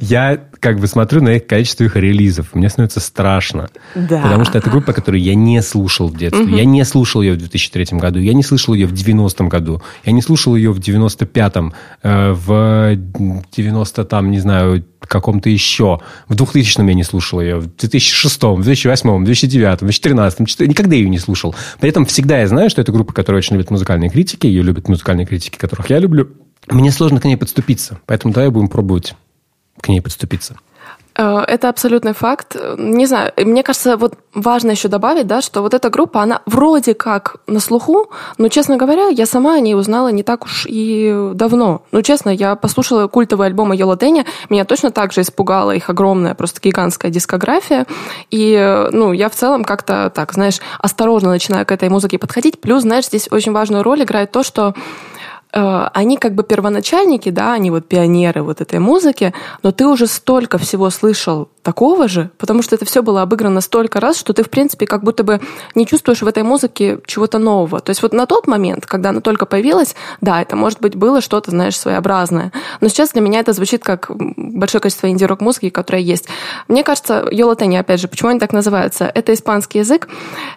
Я как бы смотрю на их количество их релизов. Мне становится страшно. Да. Потому что это группа, которую я не слушал в детстве. Угу. Я не слушал ее в 2003 году. Я не слышал ее в 90-м году. Я не слушал ее в 95-м. Э, в 90 там, не знаю, каком-то еще. В 2000-м я не слушал ее. В 2006-м, в 2008-м, в 2009-м, в 2013-м. Никогда ее не слушал. При этом всегда я знаю, что это группа, которая очень любит музыкальные критики. Ее любят музыкальные критики, которых я люблю. Мне сложно к ней подступиться. Поэтому давай будем пробовать к ней подступиться. Э, это абсолютный факт. Не знаю, мне кажется, вот важно еще добавить, да, что вот эта группа, она вроде как на слуху, но, честно говоря, я сама о ней узнала не так уж и давно. Ну, честно, я послушала культовые альбомы Йола Дэнни, меня точно так же испугала их огромная, просто гигантская дискография, и, ну, я в целом как-то так, знаешь, осторожно начинаю к этой музыке подходить. Плюс, знаешь, здесь очень важную роль играет то, что они как бы первоначальники, да, они вот пионеры вот этой музыки, но ты уже столько всего слышал такого же, потому что это все было обыграно столько раз, что ты, в принципе, как будто бы не чувствуешь в этой музыке чего-то нового. То есть вот на тот момент, когда она только появилась, да, это, может быть, было что-то, знаешь, своеобразное. Но сейчас для меня это звучит как большое количество инди-рок музыки, которая есть. Мне кажется, Йолатени, опять же, почему они так называются? Это испанский язык,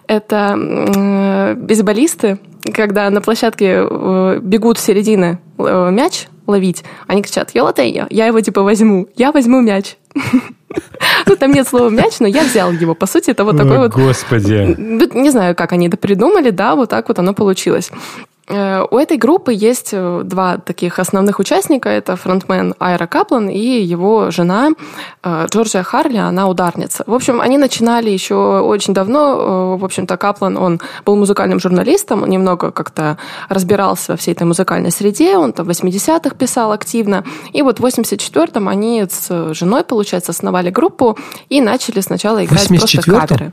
это э, бейсболисты, когда на площадке э, бегут в середины э, мяч ловить, они кричат «Я латейя», я его типа возьму, я возьму мяч. Ну, там нет слова мяч, но я взял его. По сути, это вот такой вот... Господи. Не знаю, как они это придумали, да, вот так вот оно получилось. Э, у этой группы есть э, два таких основных участника. Это фронтмен Айра Каплан и его жена э, Джорджия Харли, она ударница. В общем, они начинали еще очень давно. В общем-то, Каплан, он был музыкальным журналистом, он немного как-то разбирался во всей этой музыкальной среде, он там в 80-х писал активно. И вот в 84-м они с женой, получается, основали группу и начали сначала играть просто каверы.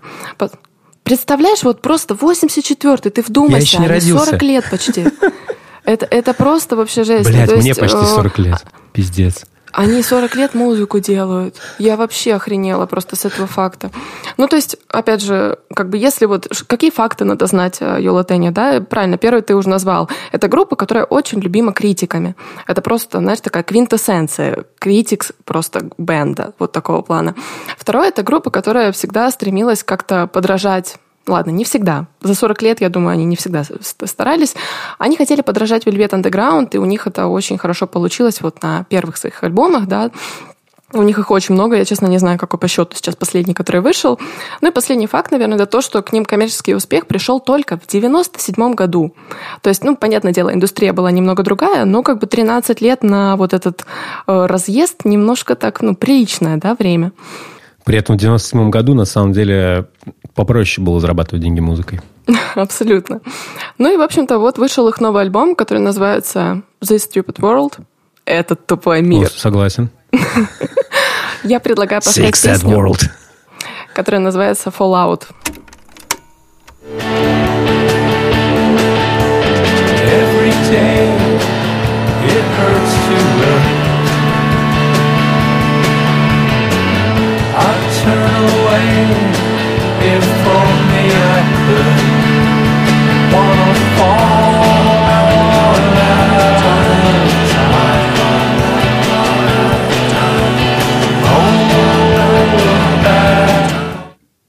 Представляешь, вот просто 84-й, ты вдумайся, Я еще не родился. 40 лет почти. Это, это просто вообще жесть. Блять, мне почти 40 лет. Пиздец. Они 40 лет музыку делают. Я вообще охренела просто с этого факта. Ну, то есть, опять же, как бы если вот... Какие факты надо знать о Йолатене, да? Правильно, первый ты уже назвал. Это группа, которая очень любима критиками. Это просто, знаешь, такая квинтэссенция. Критикс просто бенда вот такого плана. Второе — это группа, которая всегда стремилась как-то подражать Ладно, не всегда. За 40 лет, я думаю, они не всегда старались. Они хотели подражать Velvet Underground, и у них это очень хорошо получилось вот на первых своих альбомах, да. У них их очень много, я, честно, не знаю, какой по счету сейчас последний, который вышел. Ну и последний факт, наверное, это то, что к ним коммерческий успех пришел только в 97 году. То есть, ну, понятное дело, индустрия была немного другая, но как бы 13 лет на вот этот э, разъезд немножко так, ну, приличное, да, время. При этом в 97 году, на самом деле, попроще было зарабатывать деньги музыкой. Абсолютно. Ну и, в общем-то, вот вышел их новый альбом, который называется This Stupid World. Этот тупой мир. О, согласен. Я предлагаю послушать песню, world. которая называется Fallout. Every day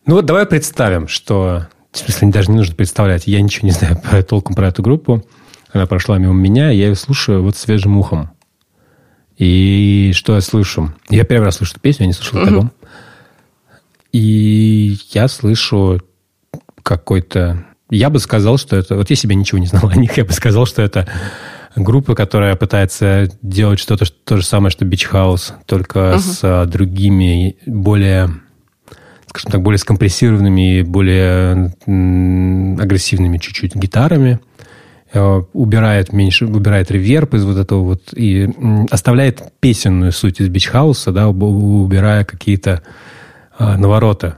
Ну вот давай представим, что... В смысле, даже не нужно представлять. Я ничего не знаю про, толком про эту группу. Она прошла мимо меня, я ее слушаю вот свежим ухом. И что я слышу? Я первый раз слышу эту песню, я не слышал альбом. И я слышу какой-то... Я бы сказал, что это... Вот я себе ничего не знал о них, я бы сказал, что это группа, которая пытается делать что-то то же самое, что Beach House, только uh-huh. с а, другими, более, скажем так, более скомпрессированными и более агрессивными чуть-чуть гитарами. э, убирает меньше, убирает реверб из вот этого вот и оставляет песенную суть из бичхауса, да, убирая какие-то э, навороты.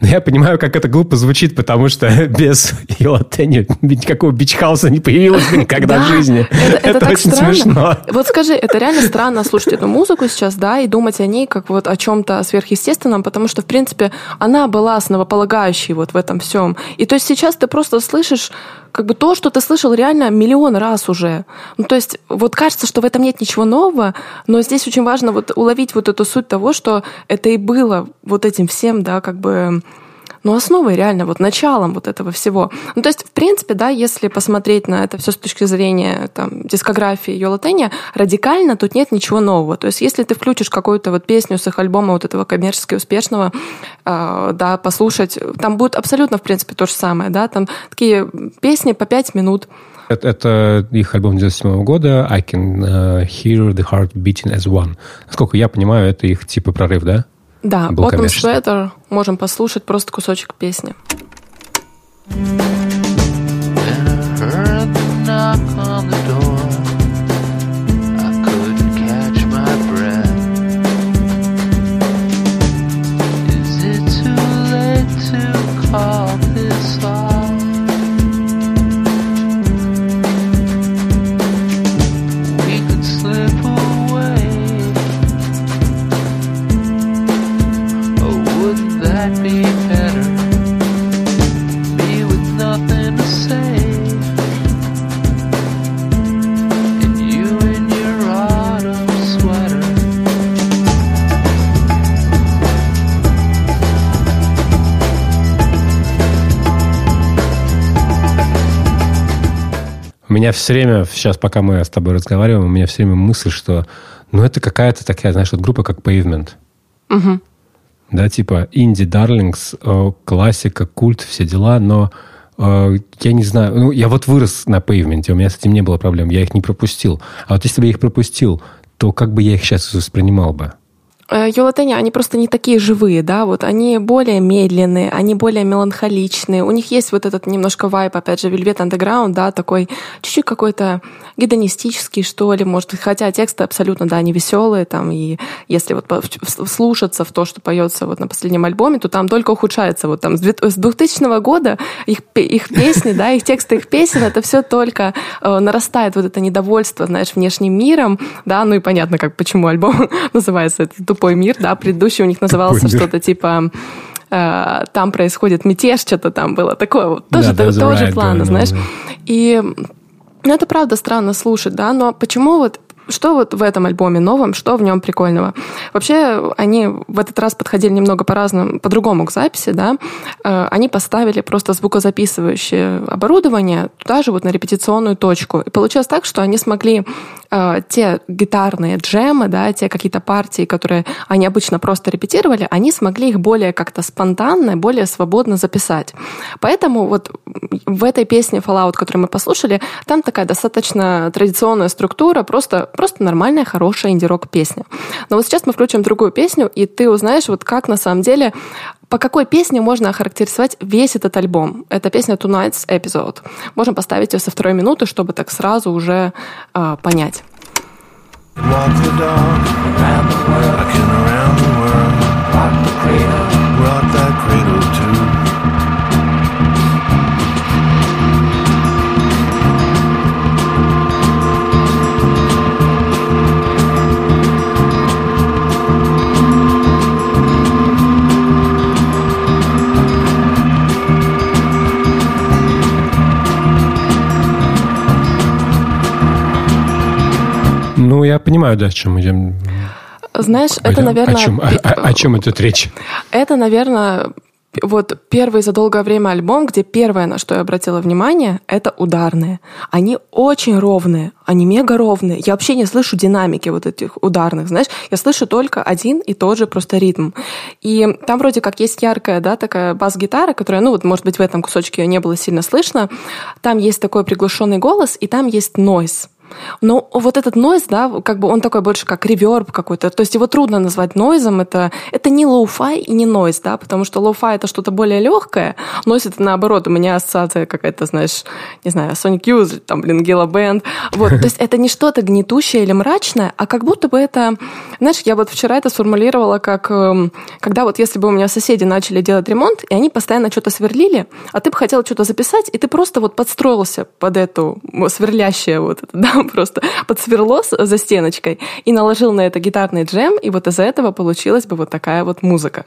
Но я понимаю, как это глупо звучит, потому что без Елатени никакого бичхауса не появилось никогда в жизни. Это, очень смешно. Вот скажи, это реально странно слушать эту музыку сейчас, да, и думать о ней как вот о чем-то сверхъестественном, потому что, в принципе, она была основополагающей вот в этом всем. И то есть сейчас ты просто слышишь как бы то, что ты слышал реально миллион раз уже. Ну, то есть вот кажется, что в этом нет ничего нового, но здесь очень важно вот уловить вот эту суть того, что это и было вот этим всем, да, как бы ну, основой реально, вот началом вот этого всего. Ну, то есть, в принципе, да, если посмотреть на это все с точки зрения там, дискографии Йола Тенни, радикально тут нет ничего нового. То есть, если ты включишь какую-то вот песню с их альбома вот этого коммерчески успешного, э, да, послушать, там будет абсолютно, в принципе, то же самое, да, там такие песни по пять минут, это, это их альбом 97 года I Can uh, Hear the Heart Beating as One. Насколько я понимаю, это их типа прорыв, да? Да, Autumn Sweater можем послушать просто кусочек песни. Меня все время, сейчас пока мы с тобой разговариваем, у меня все время мысль, что ну это какая-то такая, знаешь, вот группа как Pavement. Угу. Да, типа Инди Дарлингс, э, классика, культ, все дела, но э, я не знаю, ну, я вот вырос на Pavement, у меня с этим не было проблем, я их не пропустил. А вот если бы я их пропустил, то как бы я их сейчас воспринимал бы? Юлатени, э, они просто не такие живые, да, вот. Они более медленные, они более меланхоличные, у них есть вот этот немножко вайп, опять же, Velvet Underground, да, такой чуть-чуть какой-то гедонистический, что ли, может хотя тексты абсолютно, да, они веселые, там, и если вот слушаться в то, что поется вот на последнем альбоме, то там только ухудшается, вот там с 2000 года их, их песни, да, их тексты их песен, это все только э, нарастает вот это недовольство, знаешь, внешним миром, да, ну и понятно, как, почему альбом называется это «Тупой мир», да, предыдущий у них назывался что-то типа э, там происходит мятеж, что-то там было такое, вот, тоже да, того right, плана, знаешь. И ну, это правда странно слушать, да, но почему вот что вот в этом альбоме новом, что в нем прикольного? Вообще, они в этот раз подходили немного по-разному, по-другому к записи, да. Э, они поставили просто звукозаписывающее оборудование туда же вот на репетиционную точку. И получилось так, что они смогли э, те гитарные джемы, да, те какие-то партии, которые они обычно просто репетировали, они смогли их более как-то спонтанно, более свободно записать. Поэтому вот в этой песне Fallout, которую мы послушали, там такая достаточно традиционная структура, просто Просто нормальная, хорошая инди-рок песня. Но вот сейчас мы включим другую песню, и ты узнаешь, вот как на самом деле по какой песне можно охарактеризовать весь этот альбом? Это песня Tonight's Episode. Можем поставить ее со второй минуты, чтобы так сразу уже э, понять. Walk the dog around the world, Ну, я понимаю, да, о чем идем. Знаешь, Пойдем. это, наверное... О чем, о, о, о чем идет речь? Это, наверное, вот первый за долгое время альбом, где первое, на что я обратила внимание, это ударные. Они очень ровные, они мега ровные. Я вообще не слышу динамики вот этих ударных, знаешь. Я слышу только один и тот же просто ритм. И там вроде как есть яркая, да, такая бас-гитара, которая, ну вот, может быть, в этом кусочке ее не было сильно слышно. Там есть такой приглушенный голос, и там есть noise. Но вот этот noise, да, как бы он такой больше как reverb какой-то. То есть его трудно назвать noise ом. Это, это не lo-fi и не noise, да, потому что lo-fi это что-то более легкое, noise это наоборот. У меня ассоциация какая-то, знаешь, не знаю, Sonic Youth, там, блин, Gila Band. Вот, то есть это не что-то гнетущее или мрачное, а как будто бы это, знаешь, я вот вчера это сформулировала как, эм, когда вот если бы у меня соседи начали делать ремонт, и они постоянно что-то сверлили, а ты бы хотел что-то записать, и ты просто вот подстроился под эту сверлящее вот это, да, просто под сверло за стеночкой и наложил на это гитарный джем, и вот из этого получилась бы вот такая вот музыка.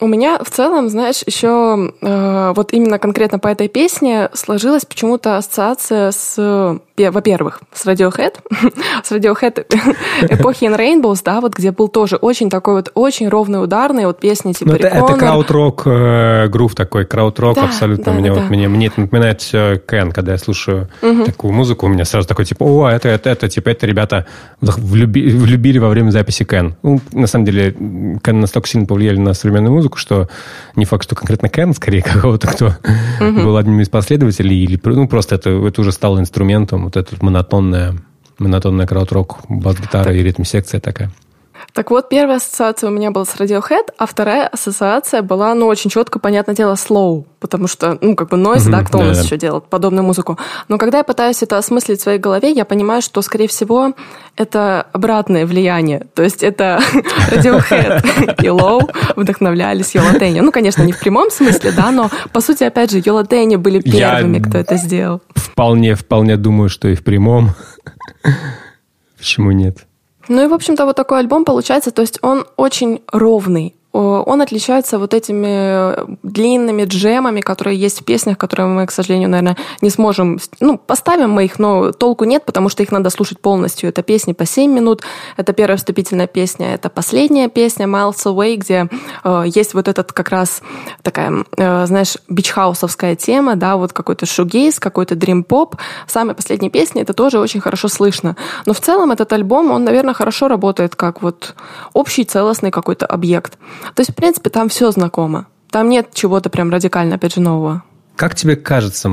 У меня в целом, знаешь, еще э, вот именно конкретно по этой песне сложилась почему-то ассоциация с во-первых, с Radiohead, с Radiohead эпохи In Rainbows, да, вот где был тоже очень такой вот очень ровный ударный, вот песни типа ну, это, это крауд-рок, э, грув такой, крауд-рок да, абсолютно. Да, мне, да, вот. Мне, мне это напоминает все Кен, когда я слушаю угу. такую музыку, у меня сразу такой типа, о, это, это, это, типа, это ребята влюби, влюбили во время записи Кен. Ну, на самом деле, Кен настолько сильно повлияли на современную музыку, что не факт, что конкретно Кен, скорее какого-то, кто угу. был одним из последователей, или ну, просто это, это уже стало инструментом вот эта монотонная, монотонная крауд-рок, бас-гитара и ритм-секция такая. Так вот, первая ассоциация у меня была с Radiohead, а вторая ассоциация была, ну, очень четко, понятное дело, slow, потому что, ну, как бы noise, mm-hmm, да, кто да, у нас еще делает подобную музыку. Но когда я пытаюсь это осмыслить в своей голове, я понимаю, что, скорее всего, это обратное влияние. То есть это Radiohead и Low вдохновлялись Йола Тенни. Ну, конечно, не в прямом смысле, да, но, по сути, опять же, Йола Тенни были первыми, я кто это сделал. Вполне, вполне думаю, что и в прямом. Почему нет? Ну и, в общем-то, вот такой альбом получается, то есть он очень ровный, он отличается вот этими э, длинными джемами, которые есть в песнях, которые мы, к сожалению, наверное, не сможем... Ну, поставим мы их, но толку нет, потому что их надо слушать полностью. Это песни по 7 минут, это первая вступительная песня, это последняя песня Miles Away, где э, есть вот этот как раз такая, э, знаешь, бичхаусовская тема, да, вот какой-то шугейс, какой-то дрим-поп. В самой последней песне это тоже очень хорошо слышно. Но в целом этот альбом, он, наверное, хорошо работает как вот общий целостный какой-то объект. То есть, в принципе, там все знакомо. Там нет чего-то прям радикально, опять же, нового. Как тебе кажется,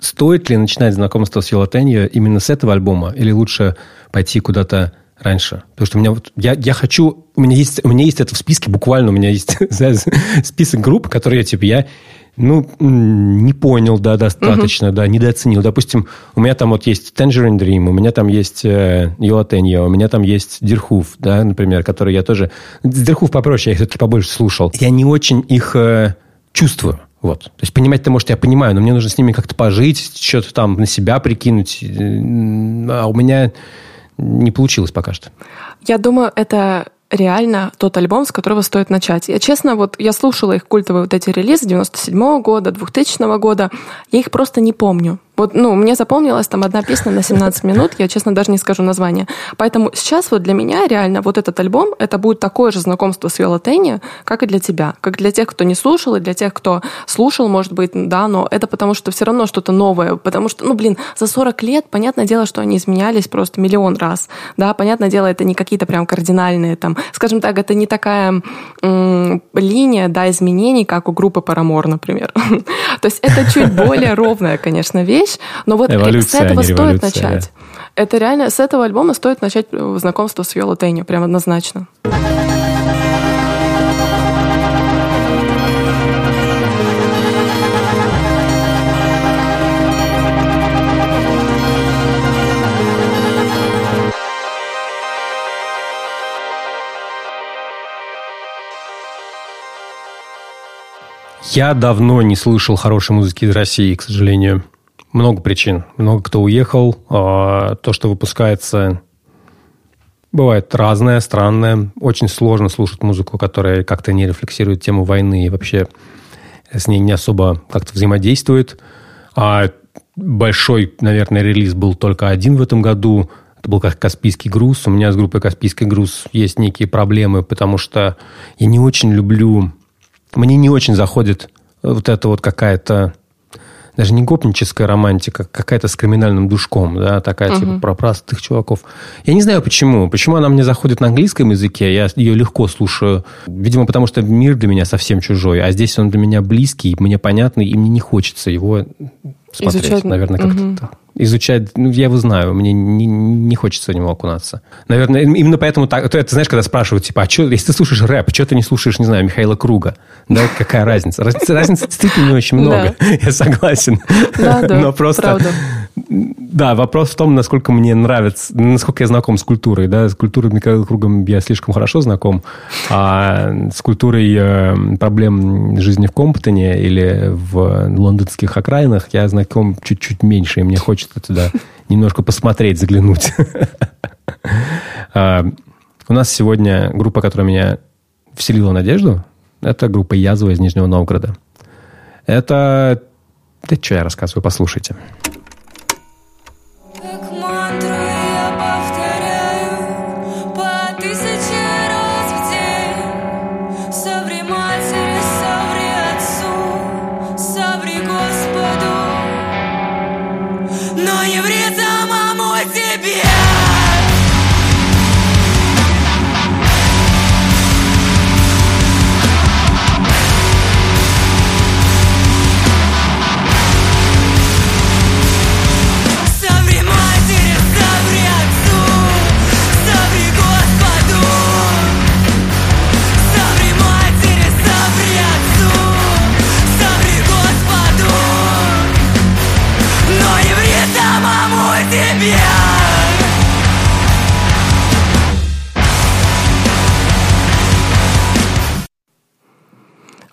стоит ли начинать знакомство с Йолатенью именно с этого альбома? Или лучше пойти куда-то раньше? Потому что у меня вот, я, я хочу, у меня есть, у меня есть это в списке, буквально у меня есть список групп, которые я, типа, я ну, не понял, да, достаточно, угу. да, недооценил. Допустим, у меня там вот есть Tangerine Dream, у меня там есть э, Йолатеньо, у меня там есть Дирхуф, да, например, который я тоже... Дирхуф попроще, я их все-таки побольше слушал. Я не очень их э, чувствую. Вот. То есть понимать-то, может, я понимаю, но мне нужно с ними как-то пожить, что-то там на себя прикинуть. Э, а у меня не получилось пока что. Я думаю, это реально тот альбом, с которого стоит начать. Я честно, вот я слушала их культовые вот эти релизы 97 -го года, 2000 года, я их просто не помню. Вот, ну, мне запомнилась там одна песня на 17 минут, я, честно, даже не скажу название. Поэтому сейчас вот для меня реально вот этот альбом, это будет такое же знакомство с Виола Тенни, как и для тебя. Как для тех, кто не слушал, и для тех, кто слушал, может быть, да, но это потому что все равно что-то новое. Потому что, ну, блин, за 40 лет, понятное дело, что они изменялись просто миллион раз. Да, понятное дело, это не какие-то прям кардинальные там, скажем так, это не такая м- линия, да, изменений, как у группы Парамор, например. То есть это чуть более ровная, конечно, вещь, вещь, но вот Эволюция, с этого стоит начать. Это реально, с этого альбома стоит начать знакомство с Йола Тейни, прям однозначно. Я давно не слышал хорошей музыки из России, к сожалению. Много причин. Много кто уехал. А, то, что выпускается, бывает разное, странное. Очень сложно слушать музыку, которая как-то не рефлексирует тему войны и вообще с ней не особо как-то взаимодействует. А большой, наверное, релиз был только один в этом году. Это был как «Каспийский груз». У меня с группой «Каспийский груз» есть некие проблемы, потому что я не очень люблю... Мне не очень заходит вот это вот какая-то даже не гопническая романтика, какая-то с криминальным душком, да, такая угу. типа про простых чуваков. Я не знаю почему. Почему она мне заходит на английском языке, я ее легко слушаю. Видимо, потому что мир для меня совсем чужой, а здесь он для меня близкий, мне понятный, и мне не хочется его смотреть. Изучать... Наверное, как-то угу. изучать. Ну, я его знаю, мне не, не хочется в него окунаться. Наверное, именно поэтому так. Ты, ты знаешь, когда спрашивают, типа, а что, если ты слушаешь рэп, что ты не слушаешь, не знаю, Михаила Круга? Да, какая разница? Разница, разницы действительно не очень много. Я согласен. Но просто. Да, вопрос в том, насколько мне нравится, насколько я знаком с культурой. Да? С культурой Михаила Кругом я слишком хорошо знаком, а с культурой э, проблем жизни в Комптоне или в лондонских окраинах я знаком чуть-чуть меньше, и мне хочется туда немножко посмотреть, заглянуть. А, у нас сегодня группа, которая меня вселила надежду, это группа Язва из Нижнего Новгорода. Это... Да что я рассказываю, послушайте.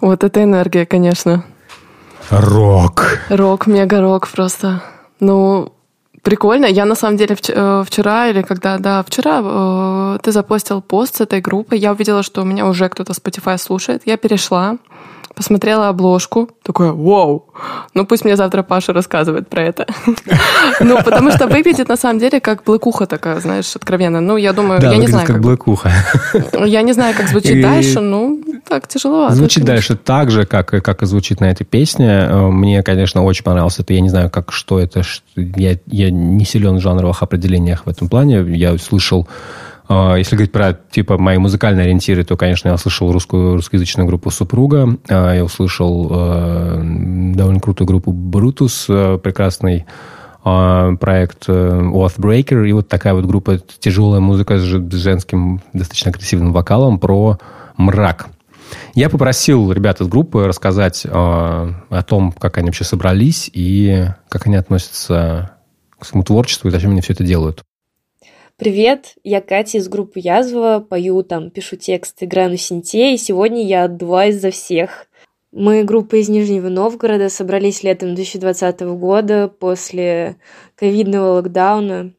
Вот это энергия, конечно. Рок. Рок, мега-рок просто. Ну, прикольно. Я на самом деле э, вчера или когда, да, вчера э, ты запостил пост с этой группой, я увидела, что у меня уже кто-то Spotify слушает. Я перешла, посмотрела обложку, такое, вау, ну пусть мне завтра Паша рассказывает про это. Ну, потому что выглядит на самом деле как блэкуха такая, знаешь, откровенно. Ну, я думаю, я не знаю, как блэкуха. Я не знаю, как звучит дальше, ну, так тяжело. Звучит дальше так же, как, как и звучит на этой песне. Э, мне, конечно, очень понравилось это. Я не знаю, как, что это. Я, я не силен в жанровых определениях в этом плане. Я услышал а, если говорить про типа мои музыкальные ориентиры, то, конечно, я услышал русскую, русскоязычную группу «Супруга», а, я услышал э, довольно крутую группу «Брутус», э, прекрасный а, проект Oathbreaker, и вот такая вот группа тяжелая музыка с женским достаточно агрессивным вокалом про мрак. Я попросил ребят из группы рассказать о том, как они вообще собрались и как они относятся к своему творчеству и зачем они все это делают. Привет, я Катя из группы Язва, пою там, пишу текст, играю на синте, и сегодня я отдуваюсь за всех. Мы, группа из Нижнего Новгорода, собрались летом 2020 года после ковидного локдауна.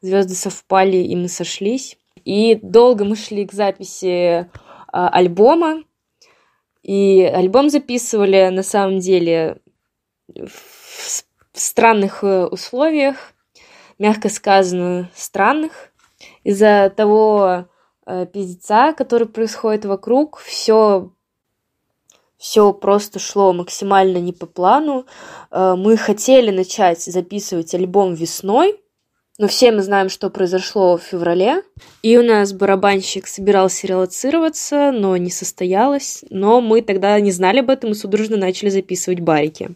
Звезды совпали, и мы сошлись. И долго мы шли к записи а, альбома. И альбом записывали, на самом деле, в, странных э, условиях мягко сказано, странных. Из-за того э, пиздеца, который происходит вокруг, все все просто шло максимально не по плану. Э, мы хотели начать записывать альбом весной, но все мы знаем, что произошло в феврале. И у нас барабанщик собирался релацироваться, но не состоялось. Но мы тогда не знали об этом и судорожно начали записывать барики.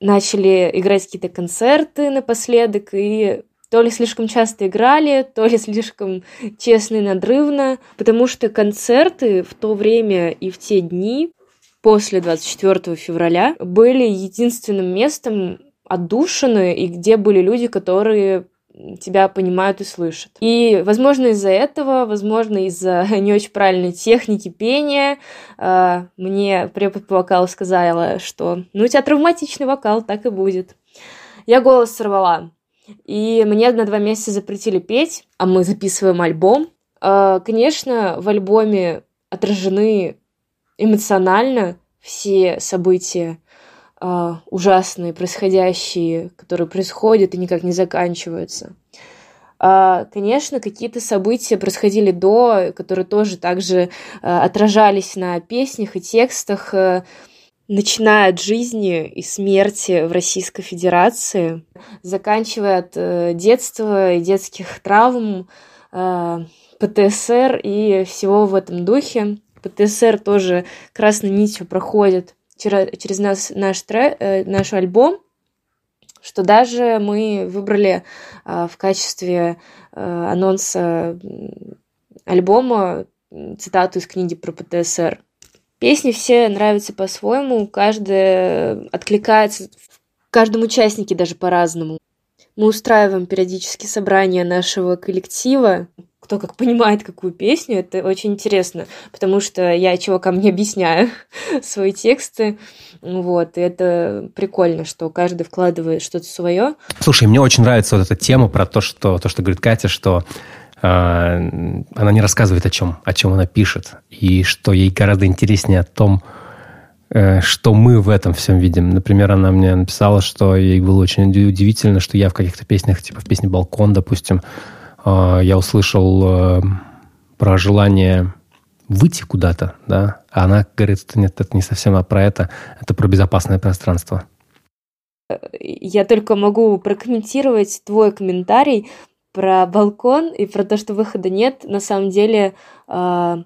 Начали играть какие-то концерты напоследок, и то ли слишком часто играли, то ли слишком честно и надрывно, потому что концерты в то время и в те дни после 24 февраля были единственным местом отдушины и где были люди, которые тебя понимают и слышат. И, возможно, из-за этого, возможно, из-за не очень правильной техники пения, а, мне препод по вокалу сказала, что ну, у тебя травматичный вокал, так и будет. Я голос сорвала. И мне на два месяца запретили петь, а мы записываем альбом. А, конечно, в альбоме отражены эмоционально все события а, ужасные, происходящие, которые происходят и никак не заканчиваются. А, конечно, какие-то события происходили до, которые тоже также отражались на песнях и текстах, начиная от жизни и смерти в Российской Федерации, заканчивая от э, детства и детских травм, э, ПТСР и всего в этом духе. ПТСР тоже красной нитью проходит через, нас, наш, трек, э, наш альбом. что даже мы выбрали в качестве анонса альбома цитату из книги про ПТСР. Песни все нравятся по-своему, каждая откликается каждому участнике даже по-разному. Мы устраиваем периодически собрания нашего коллектива, кто как понимает какую песню, это очень интересно, потому что я чувакам не объясняю свои тексты, вот, и это прикольно, что каждый вкладывает что-то свое. Слушай, мне очень нравится вот эта тема про то, что, то, что говорит Катя, что а, она не рассказывает о чем, о чем она пишет, и что ей гораздо интереснее о том, э, что мы в этом всем видим. Например, она мне написала, что ей было очень удивительно, что я в каких-то песнях, типа в песне «Балкон», допустим, я услышал э, про желание выйти куда-то, да, а она говорит, что нет, это не совсем про это, это про безопасное пространство. Я только могу прокомментировать твой комментарий про балкон и про то, что выхода нет, на самом деле э,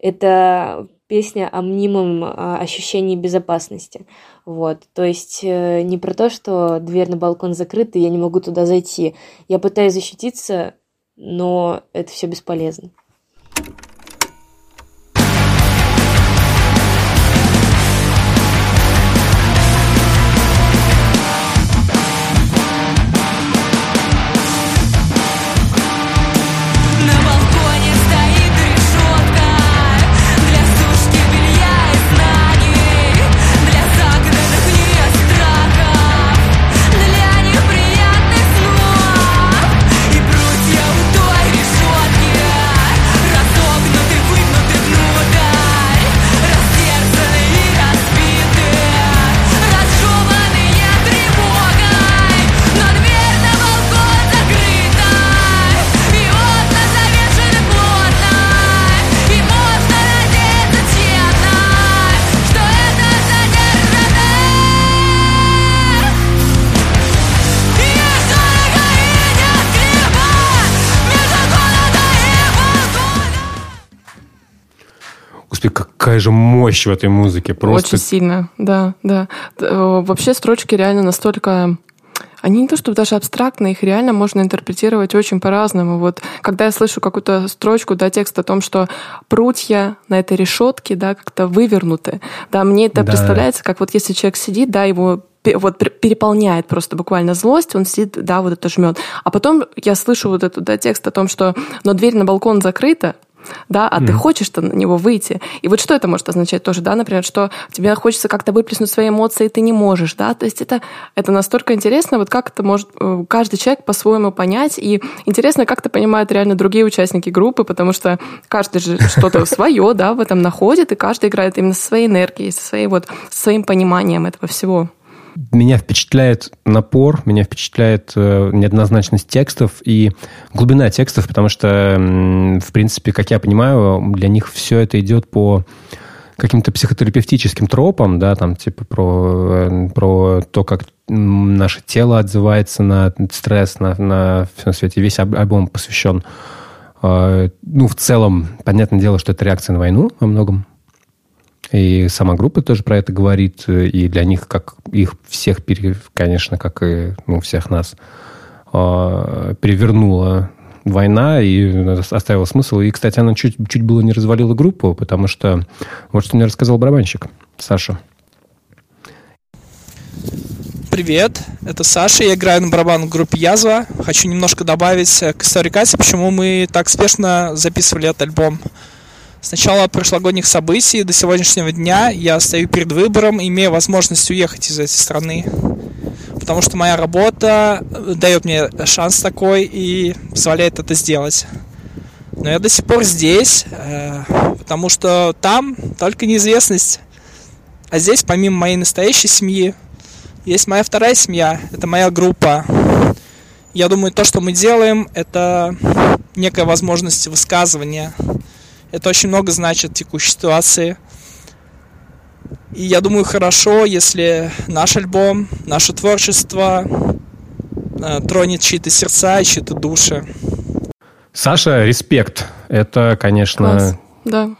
это песня о мнимом э, ощущении безопасности. Вот. То есть э, не про то, что дверь на балкон закрыта, и я не могу туда зайти. Я пытаюсь защититься, но это все бесполезно. Какая же мощь в этой музыке. Просто... Очень сильно, да, да. Э, вообще строчки реально настолько они не то чтобы даже абстрактные, их реально можно интерпретировать очень по-разному. Вот когда я слышу какую-то строчку, да, текст о том, что прутья на этой решетке, да, как-то вывернуты, да, мне это да. представляется, как вот если человек сидит, да, его вот переполняет просто буквально злость, он сидит, да, вот это жмет. А потом я слышу вот этот да, текст о том, что но дверь на балкон закрыта, да, а mm. ты хочешь-то на него выйти. И вот что это может означать тоже, да, например, что тебе хочется как-то выплеснуть свои эмоции, и ты не можешь, да, то есть это, это настолько интересно, вот как это может э, каждый человек по-своему понять, и интересно, как это понимают реально другие участники группы, потому что каждый же что-то свое, да, в этом находит, и каждый играет именно со своей энергией, со своей вот, своим пониманием этого всего. Меня впечатляет напор, меня впечатляет э, неоднозначность текстов и глубина текстов, потому что, в принципе, как я понимаю, для них все это идет по каким-то психотерапевтическим тропам, да, там типа про, э, про то, как наше тело отзывается на стресс, на, на всем свете. Весь альбом посвящен, э, ну, в целом, понятное дело, что это реакция на войну во многом, и сама группа тоже про это говорит, и для них, как их всех, конечно, как и ну, всех нас, а, перевернула война и оставила смысл. И, кстати, она чуть, чуть было не развалила группу, потому что вот что мне рассказал барабанщик Саша. Привет, это Саша, я играю на барабан в группе Язва. Хочу немножко добавить к истории Кати, почему мы так спешно записывали этот альбом. С начала прошлогодних событий до сегодняшнего дня я стою перед выбором, имея возможность уехать из этой страны. Потому что моя работа дает мне шанс такой и позволяет это сделать. Но я до сих пор здесь, э, потому что там только неизвестность. А здесь, помимо моей настоящей семьи, есть моя вторая семья, это моя группа. Я думаю, то, что мы делаем, это некая возможность высказывания это очень много значит в текущей ситуации. И я думаю, хорошо, если наш альбом, наше творчество э, тронет чьи-то сердца и чьи-то души. Саша, респект. Это, конечно... Класс. Да.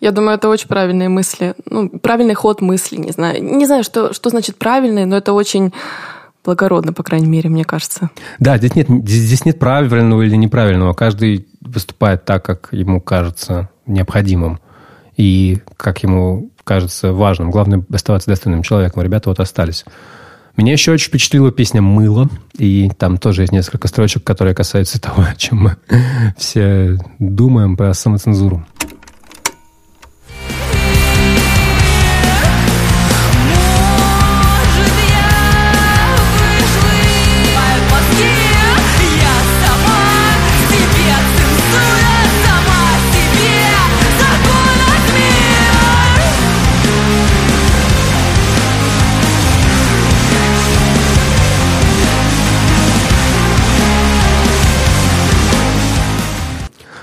Я думаю, это очень правильные мысли. Ну, правильный ход мысли, не знаю. Не знаю, что, что значит правильный, но это очень благородно, по крайней мере, мне кажется. Да, здесь нет, здесь нет правильного или неправильного. Каждый выступает так, как ему кажется необходимым и как ему кажется важным. Главное оставаться достойным человеком. Ребята вот остались. Меня еще очень впечатлила песня «Мыло», и там тоже есть несколько строчек, которые касаются того, о чем мы все думаем про самоцензуру.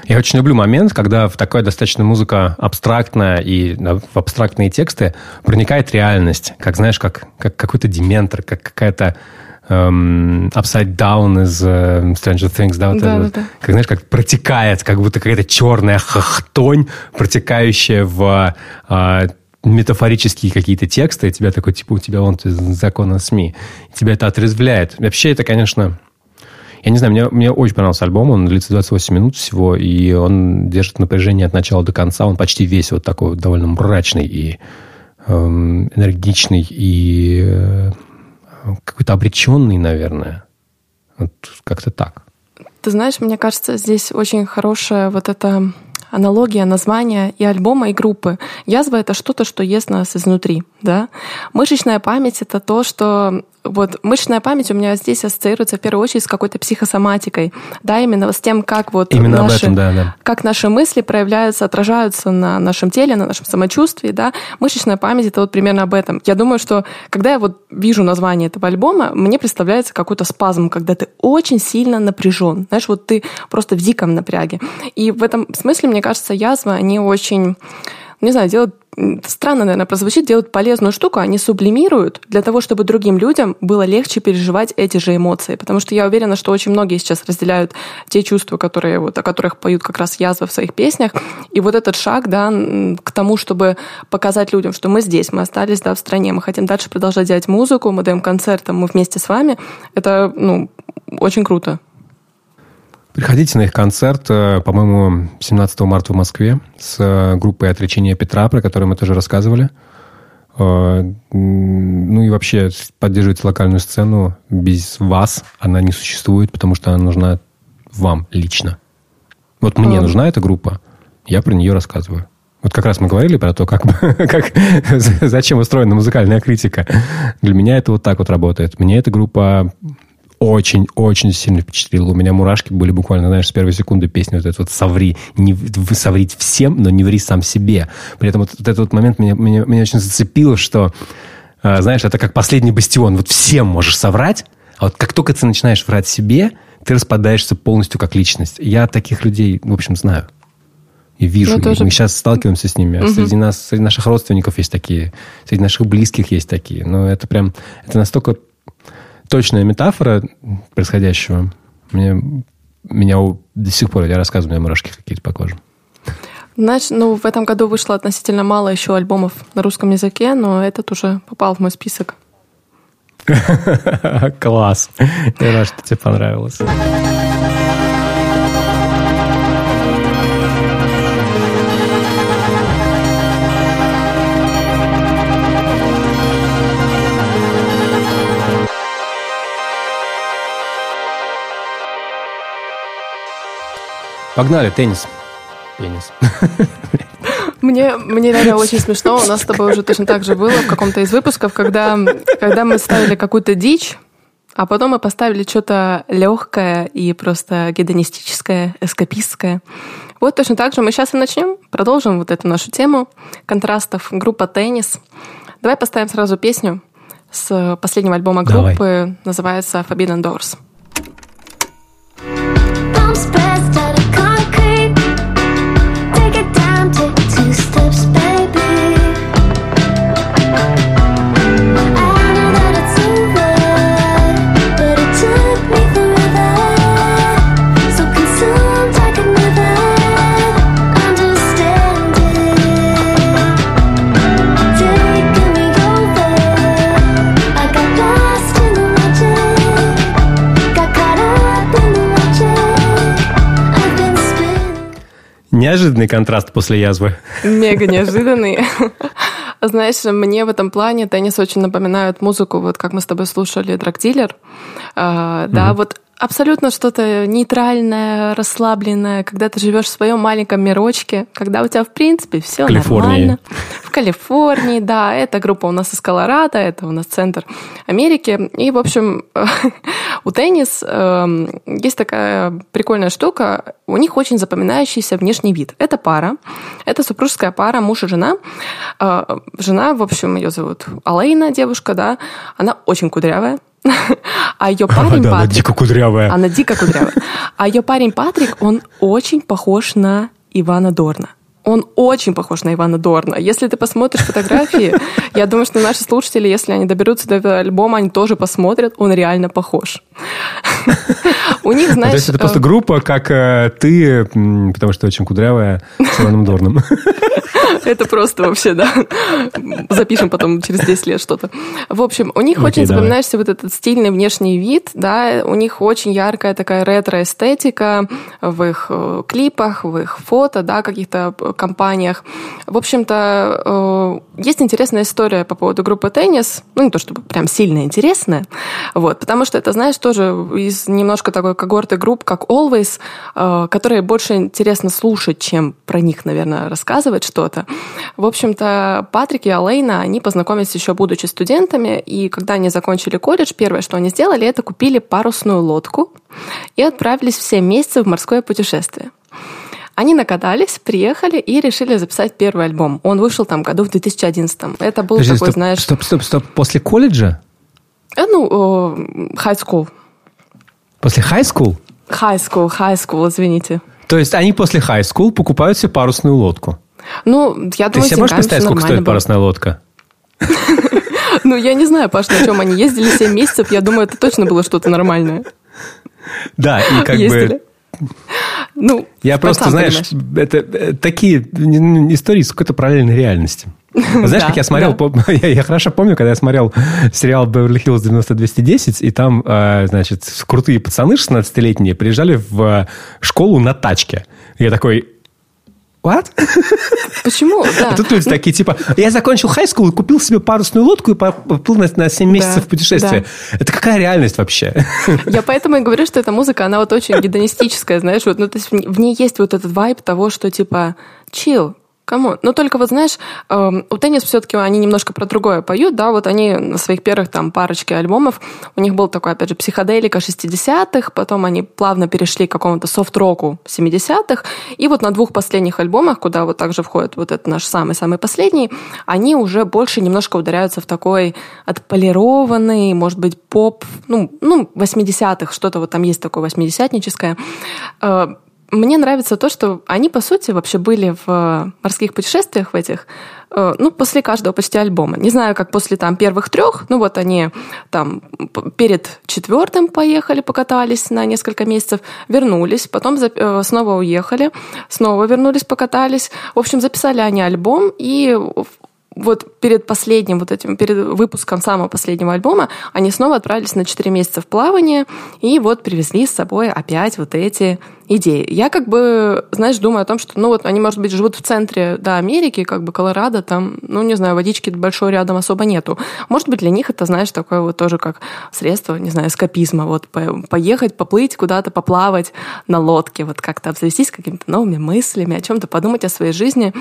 Я очень люблю момент, когда в такая достаточно музыка абстрактная и в абстрактные тексты проникает реальность. Как, знаешь, как, как какой-то дементор, как какая-то um, Upside Down из uh, Stranger Things, да, вот да, это, да, да. как, знаешь, как протекает, как будто какая-то черная хохтонь, протекающая в uh, метафорические какие-то тексты, и тебя такой, типа, у тебя вон закон о СМИ. Тебя это отрезвляет. Вообще это, конечно, я не знаю, мне, мне очень понравился альбом, он длится 28 минут всего, и он держит напряжение от начала до конца. Он почти весь вот такой довольно мрачный и эм, энергичный, и э, какой-то обреченный, наверное. Вот как-то так. Ты знаешь, мне кажется, здесь очень хорошая вот эта аналогия названия и альбома, и группы. Язва — это что-то, что ест нас изнутри, да. Мышечная память — это то, что вот мышечная память у меня здесь ассоциируется в первую очередь с какой-то психосоматикой, да, именно с тем, как вот именно наши, этом, да, да. как наши мысли проявляются, отражаются на нашем теле, на нашем самочувствии, да. Мышечная память это вот примерно об этом. Я думаю, что когда я вот вижу название этого альбома, мне представляется какой-то спазм, когда ты очень сильно напряжен, знаешь, вот ты просто в диком напряге. И в этом смысле, мне кажется, язва, они очень не знаю, делают странно, наверное, прозвучит, делают полезную штуку, они сублимируют для того, чтобы другим людям было легче переживать эти же эмоции. Потому что я уверена, что очень многие сейчас разделяют те чувства, которые, вот, о которых поют как раз язвы в своих песнях. И вот этот шаг да, к тому, чтобы показать людям, что мы здесь, мы остались да, в стране, мы хотим дальше продолжать делать музыку, мы даем концерты, мы вместе с вами, это ну, очень круто. Приходите на их концерт, э, по-моему, 17 марта в Москве с э, группой «Отречение Петра», про которую мы тоже рассказывали. Э, ну и вообще поддерживайте локальную сцену. Без вас она не существует, потому что она нужна вам лично. Вот мне mm. нужна эта группа, я про нее рассказываю. Вот как раз мы говорили про то, как, как, зачем устроена музыкальная критика. Для меня это вот так вот работает. Мне эта группа очень-очень сильно впечатлил. У меня мурашки были буквально, знаешь, с первой секунды песни вот этот вот «Соври». Не, соврить всем, но не ври сам себе. При этом вот, вот этот вот момент меня, меня, меня очень зацепило, что, э, знаешь, это как последний бастион. Вот всем можешь соврать, а вот как только ты начинаешь врать себе, ты распадаешься полностью как личность. Я таких людей, в общем, знаю. И вижу. Ну, тоже... Мы сейчас сталкиваемся с ними. Угу. Среди нас, среди наших родственников есть такие, среди наших близких есть такие. Но это прям, это настолько точная метафора происходящего. Мне, меня до сих пор, я рассказываю, у меня мурашки какие-то по коже. Знаешь, ну, в этом году вышло относительно мало еще альбомов на русском языке, но этот уже попал в мой список. Класс. Я рад, что тебе понравилось. Погнали, теннис. Пенис. Мне, мне реально очень смешно. У нас с тобой уже точно так же было в каком-то из выпусков, когда, когда мы ставили какую-то дичь, а потом мы поставили что-то легкое и просто гедонистическое, эскапистское. Вот точно так же мы сейчас и начнем. Продолжим вот эту нашу тему контрастов. Группа «Теннис». Давай поставим сразу песню с последнего альбома группы. Давай. Называется «Forbidden Doors». Неожиданный контраст после язвы. Мега неожиданный. Знаешь, мне в этом плане теннис очень напоминает музыку, вот как мы с тобой слушали «Драгдилер». А, да, вот абсолютно что-то нейтральное, расслабленное, когда ты живешь в своем маленьком мирочке, когда у тебя, в принципе, все нормально. В Калифорнии, да, эта группа у нас из Колорадо, это у нас центр Америки. И, в общем, у теннис э, есть такая прикольная штука, у них очень запоминающийся внешний вид. Это пара, это супружеская пара, муж и жена. Э, жена, в общем, ее зовут Алейна, девушка, да, она очень кудрявая, а ее парень Патрик... Она дико кудрявая. Она дико кудрявая. А ее парень Патрик, он очень похож на Ивана Дорна. Он очень похож на Ивана Дорна. Если ты посмотришь фотографии, я думаю, что наши слушатели, если они доберутся до этого альбома, они тоже посмотрят, он реально похож. У них, знаешь... То есть это просто э, группа, как э, ты, потому что очень кудрявая, с Иваном Дорном. Это просто вообще, да. Запишем потом через 10 лет что-то. В общем, у них Окей, очень запоминаешься вот этот стильный внешний вид, да, у них очень яркая такая ретро-эстетика в их э, клипах, в их фото, да, каких-то компаниях. В общем-то, э, есть интересная история по поводу группы «Теннис», ну, не то чтобы прям сильно интересная, вот, потому что это, знаешь, тоже из немножко такой когорты групп, как Always, э, которые больше интересно слушать, чем про них, наверное, рассказывать что-то. В общем-то, Патрик и Алейна, они познакомились еще будучи студентами, и когда они закончили колледж, первое, что они сделали, это купили парусную лодку и отправились в 7 месяцев в морское путешествие. Они накатались, приехали и решили записать первый альбом. Он вышел там году в 2011. Это был Подожди, такой, стоп, знаешь... Стоп, стоп, стоп. После колледжа? Э, ну, high school. После high school? High school, high school, извините. То есть они после high school покупают себе парусную лодку? Ну, я думаю, Ты себе можешь представить, сколько стоит парусная лодка? Ну, я не знаю, Паш, на чем они ездили 7 месяцев. Я думаю, это точно было что-то нормальное. Да, и как бы ну, я просто, знаешь, это э, такие истории с какой-то параллельной реальности. Знаешь, как я смотрел, я, хорошо помню, когда я смотрел сериал «Беверли-Хиллз 90210», и там, э, значит, крутые пацаны 16-летние приезжали в школу на тачке. Я такой, What? Почему? Да. А тут люди такие, типа, я закончил high school и купил себе парусную лодку и поплыл на, на 7 месяцев да, путешествия. Да. Это какая реальность вообще? Я поэтому и говорю, что эта музыка, она вот очень гедонистическая, знаешь, вот, ну, то есть в ней есть вот этот вайб того, что, типа, chill, Кому? Но только вот знаешь, э, у теннис все-таки они немножко про другое поют, да, вот они на своих первых там парочке альбомов, у них был такой, опять же, психоделика 60-х, потом они плавно перешли к какому-то софт-року 70-х, и вот на двух последних альбомах, куда вот также входит вот этот наш самый-самый последний, они уже больше немножко ударяются в такой отполированный, может быть, поп, ну, ну 80-х, что-то вот там есть такое 80-ническое, э, мне нравится то, что они, по сути, вообще были в морских путешествиях в этих, э, ну, после каждого почти альбома. Не знаю, как после там первых трех, ну вот они там перед четвертым поехали, покатались на несколько месяцев, вернулись, потом э, снова уехали, снова вернулись, покатались. В общем, записали они альбом, и вот перед последним вот этим, перед выпуском самого последнего альбома, они снова отправились на 4 месяца в плавание и вот привезли с собой опять вот эти идеи. Я как бы, знаешь, думаю о том, что, ну вот они, может быть, живут в центре, да, Америки, как бы Колорадо, там, ну, не знаю, водички большой рядом особо нету. Может быть, для них это, знаешь, такое вот тоже как средство, не знаю, эскапизма, вот поехать, поплыть куда-то, поплавать на лодке, вот как-то обзавестись какими-то новыми мыслями, о чем-то подумать о своей жизни.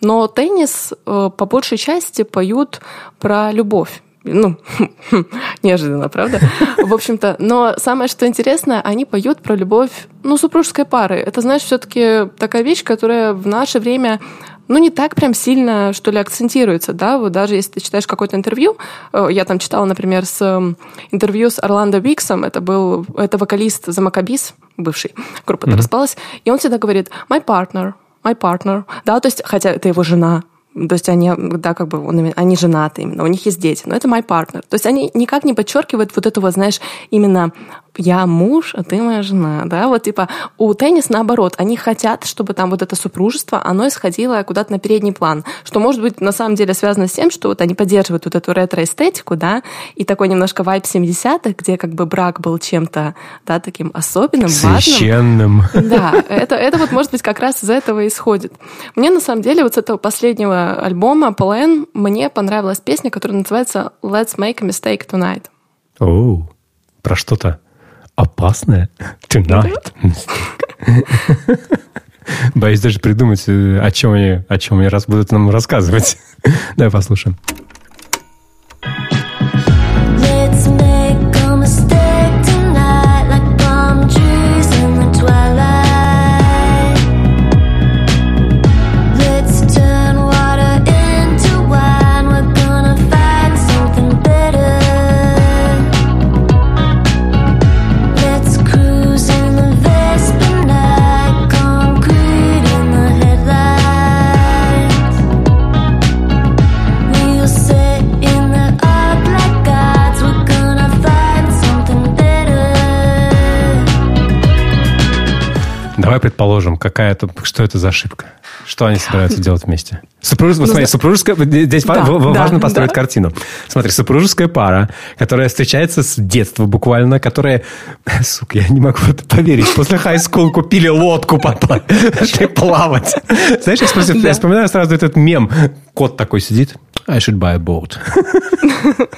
Но теннис э, по большей части поют про любовь ну, неожиданно, правда? В общем-то, но самое, что интересно, они поют про любовь, ну, супружеской пары. Это, знаешь, все-таки такая вещь, которая в наше время ну, не так прям сильно, что ли, акцентируется, да, вот даже если ты читаешь какое-то интервью, э, я там читала, например, с интервью с Орландо Виксом, это был, это вокалист за Макабис, бывший, группа-то mm-hmm. распалась, и он всегда говорит «my partner», my partner, да, то есть, хотя это его жена, то есть они, да, как бы он, они женаты именно, у них есть дети, но это my partner. То есть они никак не подчеркивают вот этого, знаешь, именно я муж, а ты моя жена, да, вот типа у теннис наоборот, они хотят, чтобы там вот это супружество, оно исходило куда-то на передний план, что может быть на самом деле связано с тем, что вот они поддерживают вот эту ретро-эстетику, да, и такой немножко вайп 70-х, где как бы брак был чем-то, да, таким особенным, Священным. важным. Да, это, это вот может быть как раз из этого исходит. Мне на самом деле вот с этого последнего альбома Plan мне понравилась песня, которая называется Let's Make a Mistake Tonight. О, про что-то опасное? Tonight. Боюсь даже придумать, э, о чем они, о чем они раз будут нам рассказывать. Давай послушаем. Давай предположим, какая это, что это за ошибка? Что они собираются делать вместе? Супруж... Ну, смотри, супружеская... Здесь да, важно да, построить да. картину. Смотри, супружеская пара, которая встречается с детства буквально, которая... Сука, я не могу это поверить. После хай-скул купили лодку, пошли плавать. Знаешь, я, вспоминаю, да. я вспоминаю сразу этот мем. Кот такой сидит. I should buy a boat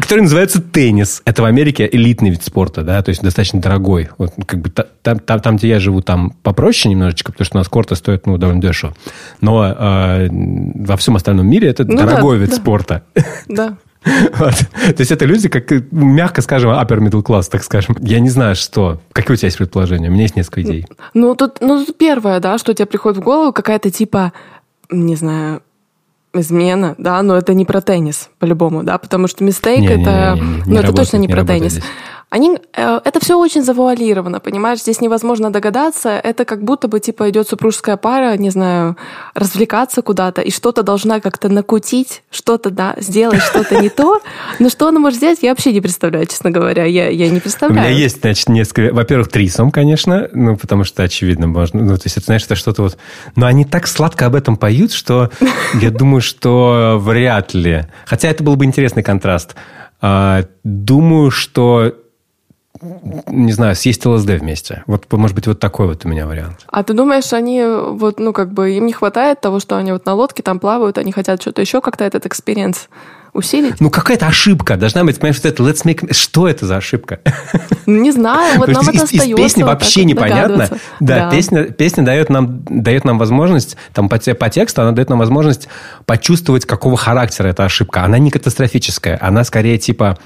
который называется теннис. Это в Америке элитный вид спорта, да, то есть достаточно дорогой. Вот как бы там, там, там где я живу, там попроще немножечко, потому что у нас корты стоят ну, довольно дешево. Но э, во всем остальном мире это ну, дорогой да, вид да. спорта. Да. Вот. То есть это люди, как мягко скажем, upper middle class, так скажем. Я не знаю, что. Какие у тебя есть предположения? У меня есть несколько идей. Ну, тут, ну, тут первое, да, что тебе приходит в голову, какая-то типа, не знаю, измена, да, но это не про теннис, по-любому, да, потому что мистейк это, не, не, не, ну, это работает, точно не, не про теннис. Здесь. Они, э, это все очень завуалировано, понимаешь, здесь невозможно догадаться, это как будто бы, типа, идет супружеская пара, не знаю, развлекаться куда-то, и что-то должна как-то накутить, что-то, да, сделать что-то не то, но что она может сделать, я вообще не представляю, честно говоря, я, я не представляю. У меня есть, значит, несколько, во-первых, трисом, конечно, ну, потому что, очевидно, можно, ну, то есть, это, знаешь, это что-то вот, но они так сладко об этом поют, что я думаю, что вряд ли, хотя это был бы интересный контраст, а, Думаю, что не знаю, съесть ЛСД вместе. Вот, может быть, вот такой вот у меня вариант. А ты думаешь, они вот, ну, как бы, им не хватает того, что они вот на лодке там плавают, они хотят что-то еще, как-то этот experience усилить? Ну, какая-то ошибка. Должна быть, понимаешь, что это let's make... Что это за ошибка? Ну, не знаю, вот нам это остается. Из песни вообще непонятно. Да, Песня, песня дает, нам, дает нам возможность, там по, по тексту она дает нам возможность почувствовать, какого характера эта ошибка. Она не катастрофическая, она скорее типа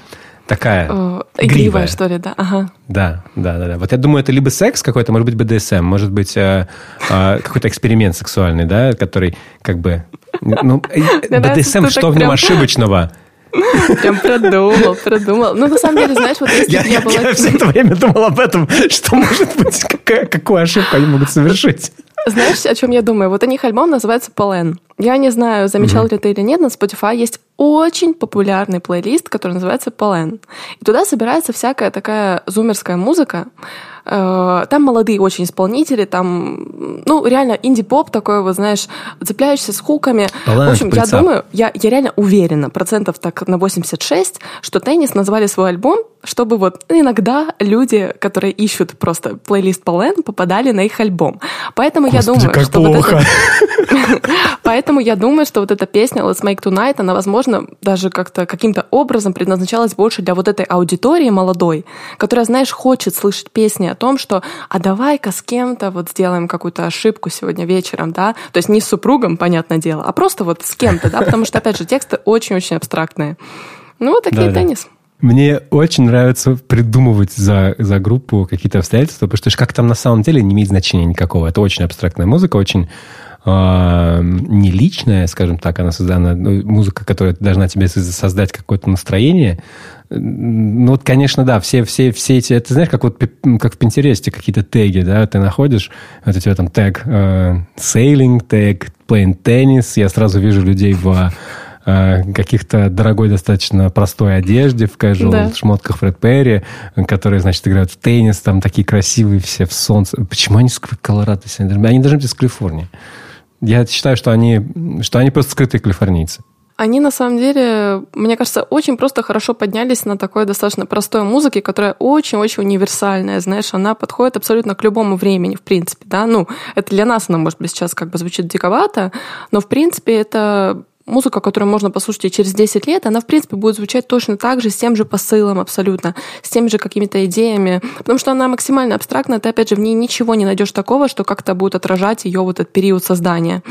такая О, игривая. что ли, да. Ага. Да, да, да, да. Вот я думаю, это либо секс какой-то, может быть, БДСМ, может быть, э, э, какой-то эксперимент сексуальный, да, который как бы... Ну, э, БДСМ, что в нем ошибочного? Прям продумал, продумал. Ну, на самом деле, знаешь, вот если я, я, была... Я все это время думал об этом, что может быть, какая, какую ошибку они могут совершить. Знаешь, о чем я думаю? Вот у них альбом называется «Полен». Я не знаю, замечал ли ты или нет, на Spotify есть очень популярный плейлист, который называется «Полен». И туда собирается всякая такая зумерская музыка, Э, там молодые очень исполнители, там, ну, реально инди-поп такой, вот, знаешь, цепляешься с хуками. Полен, в общем, я думаю, я, я реально уверена, процентов так на 86, что Теннис назвали свой альбом, чтобы вот иногда люди, которые ищут просто плейлист Полен, попадали на их альбом. Поэтому Господи, я думаю, как что плохо. вот это... Поэтому я думаю, что вот эта песня Let's Make Tonight, она, возможно, даже как-то каким-то образом предназначалась больше для вот этой аудитории молодой, которая, знаешь, хочет слышать песни о том, что а давай-ка с кем-то вот сделаем какую-то ошибку сегодня вечером, да, то есть не с супругом, понятное дело, а просто вот с кем-то, да, потому что, опять же, тексты очень-очень абстрактные. Ну, вот такие да, теннис. Мне очень нравится придумывать за, за группу какие-то обстоятельства, потому что как там на самом деле не имеет значения никакого. Это очень абстрактная музыка, очень не личная, скажем так, она создана, ну, музыка, которая должна тебе создать какое-то настроение, ну, вот, конечно, да, все, все, все эти, ты знаешь, как вот как в Пинтересте какие-то теги, да, ты находишь, вот у тебя там тег э, sailing, тег playing tennis, я сразу вижу людей в э, каких-то дорогой достаточно простой одежде, в casual да. шмотках Фред Перри, которые, значит, играют в теннис, там такие красивые все в солнце. Почему они с Колорадо? Они должны быть из Калифорнии. Я считаю, что они, что они просто скрытые калифорнийцы. Они на самом деле, мне кажется, очень просто хорошо поднялись на такой достаточно простой музыке, которая очень-очень универсальная, знаешь, она подходит абсолютно к любому времени, в принципе, да, ну, это для нас она, может быть, сейчас как бы звучит диковато, но, в принципе, это музыка, которую можно послушать и через 10 лет, она, в принципе, будет звучать точно так же, с тем же посылом абсолютно, с теми же какими-то идеями, потому что она максимально абстрактна, ты, опять же, в ней ничего не найдешь такого, что как-то будет отражать ее вот этот период создания.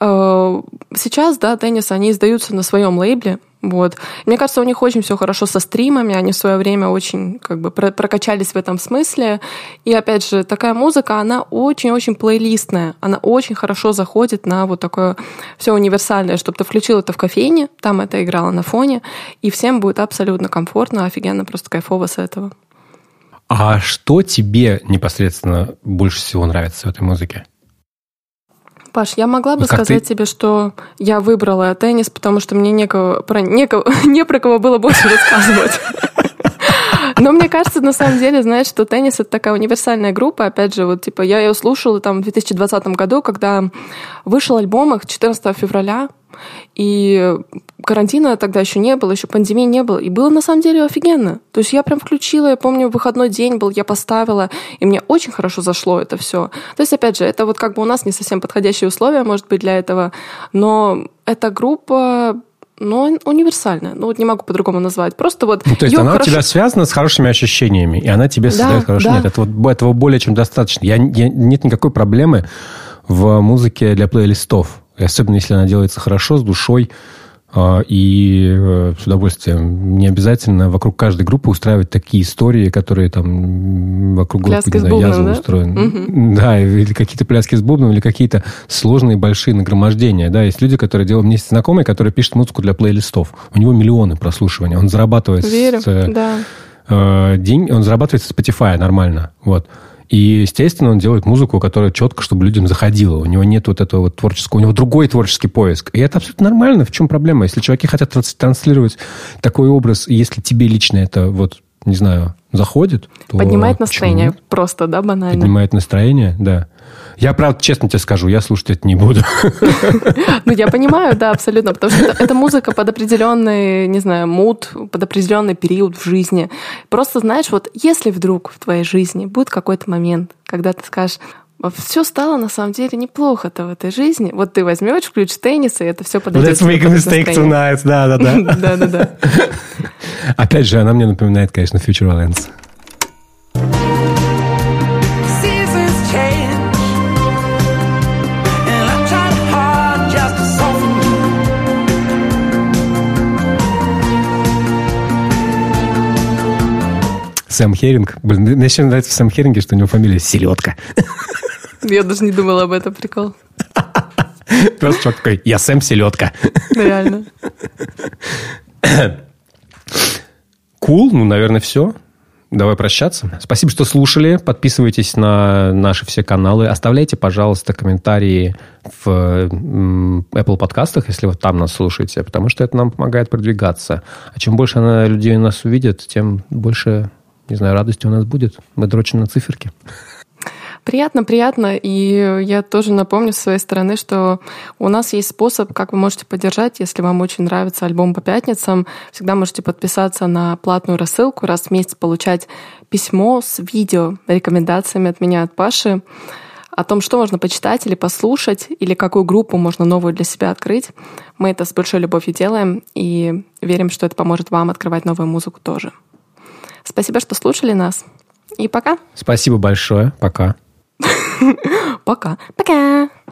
Э, сейчас, да, теннис, они издаются на своем лейбле, вот. Мне кажется, у них очень все хорошо со стримами, они в свое время очень как бы прокачались в этом смысле. И опять же, такая музыка, она очень-очень плейлистная, она очень хорошо заходит на вот такое все универсальное, чтобы ты включил это в кофейне, там это играло на фоне, и всем будет абсолютно комфортно, офигенно, просто кайфово с этого. А что тебе непосредственно больше всего нравится в этой музыке? Паш, я могла бы как сказать ты... тебе, что я выбрала теннис, потому что мне некого, про, некого, не про кого было больше рассказывать. Но мне кажется, на самом деле, знаешь, что теннис это такая универсальная группа. Опять же, вот типа я ее слушала там в 2020 году, когда вышел альбом их 14 февраля. И карантина тогда еще не было, еще пандемии не было. И было на самом деле офигенно. То есть я прям включила, я помню, выходной день был, я поставила, и мне очень хорошо зашло это все. То есть, опять же, это вот как бы у нас не совсем подходящие условия, может быть, для этого, но эта группа но универсальная. Ну, вот не могу по-другому назвать. Просто вот... Ну, то есть она хорошо... у тебя связана с хорошими ощущениями, и она тебе да, создает хороший... Да. Нет, это вот, этого более чем достаточно. Я, я, нет никакой проблемы в музыке для плейлистов. Особенно, если она делается хорошо, с душой. А, и э, с удовольствием. Не обязательно вокруг каждой группы устраивать такие истории, которые там вокруг пляски группы, не знаю, язва да? устроены. Угу. Да, или какие-то пляски с бубном, или какие-то сложные большие нагромождения. Да, есть люди, которые делают... Меня есть знакомый, который пишет музыку для плейлистов. У него миллионы прослушиваний. Он зарабатывает Верю, с, э, да. э, день, он зарабатывает с Spotify нормально. Вот. И, естественно, он делает музыку, которая четко, чтобы людям заходила. У него нет вот этого вот творческого, у него другой творческий поиск. И это абсолютно нормально. В чем проблема? Если чуваки хотят транслировать такой образ, если тебе лично это вот не знаю, заходит, то... Поднимает настроение просто, да, банально? Поднимает настроение, да. Я, правда, честно тебе скажу, я слушать это не буду. Ну, я понимаю, да, абсолютно, потому что это, музыка под определенный, не знаю, муд, под определенный период в жизни. Просто, знаешь, вот если вдруг в твоей жизни будет какой-то момент, когда ты скажешь, все стало на самом деле неплохо-то в этой жизни. Вот ты возьмешь, включишь теннис, и это все подойдет. Let's make a mistake tonight, да-да-да. Да-да-да. Опять же, она мне напоминает, конечно, Future Lens. Сэм Херинг. Блин, мне еще нравится в Сэм Херинге, что у него фамилия Селедка. Я даже не думала об этом, прикол. Просто чувак такой, я Сэм Селедка. Реально. Кул, ну, наверное, все. Давай прощаться. Спасибо, что слушали. Подписывайтесь на наши все каналы. Оставляйте, пожалуйста, комментарии в Apple подкастах, если вы там нас слушаете, потому что это нам помогает продвигаться. А чем больше людей нас увидит, тем больше не знаю, радости у нас будет. Мы дрочим на циферки. Приятно, приятно. И я тоже напомню с своей стороны, что у нас есть способ, как вы можете поддержать, если вам очень нравится альбом по пятницам. Всегда можете подписаться на платную рассылку, раз в месяц получать письмо с видео, рекомендациями от меня, от Паши о том, что можно почитать или послушать, или какую группу можно новую для себя открыть. Мы это с большой любовью делаем и верим, что это поможет вам открывать новую музыку тоже. Спасибо, что слушали нас. И пока. Спасибо большое. Пока. Пока. Пока.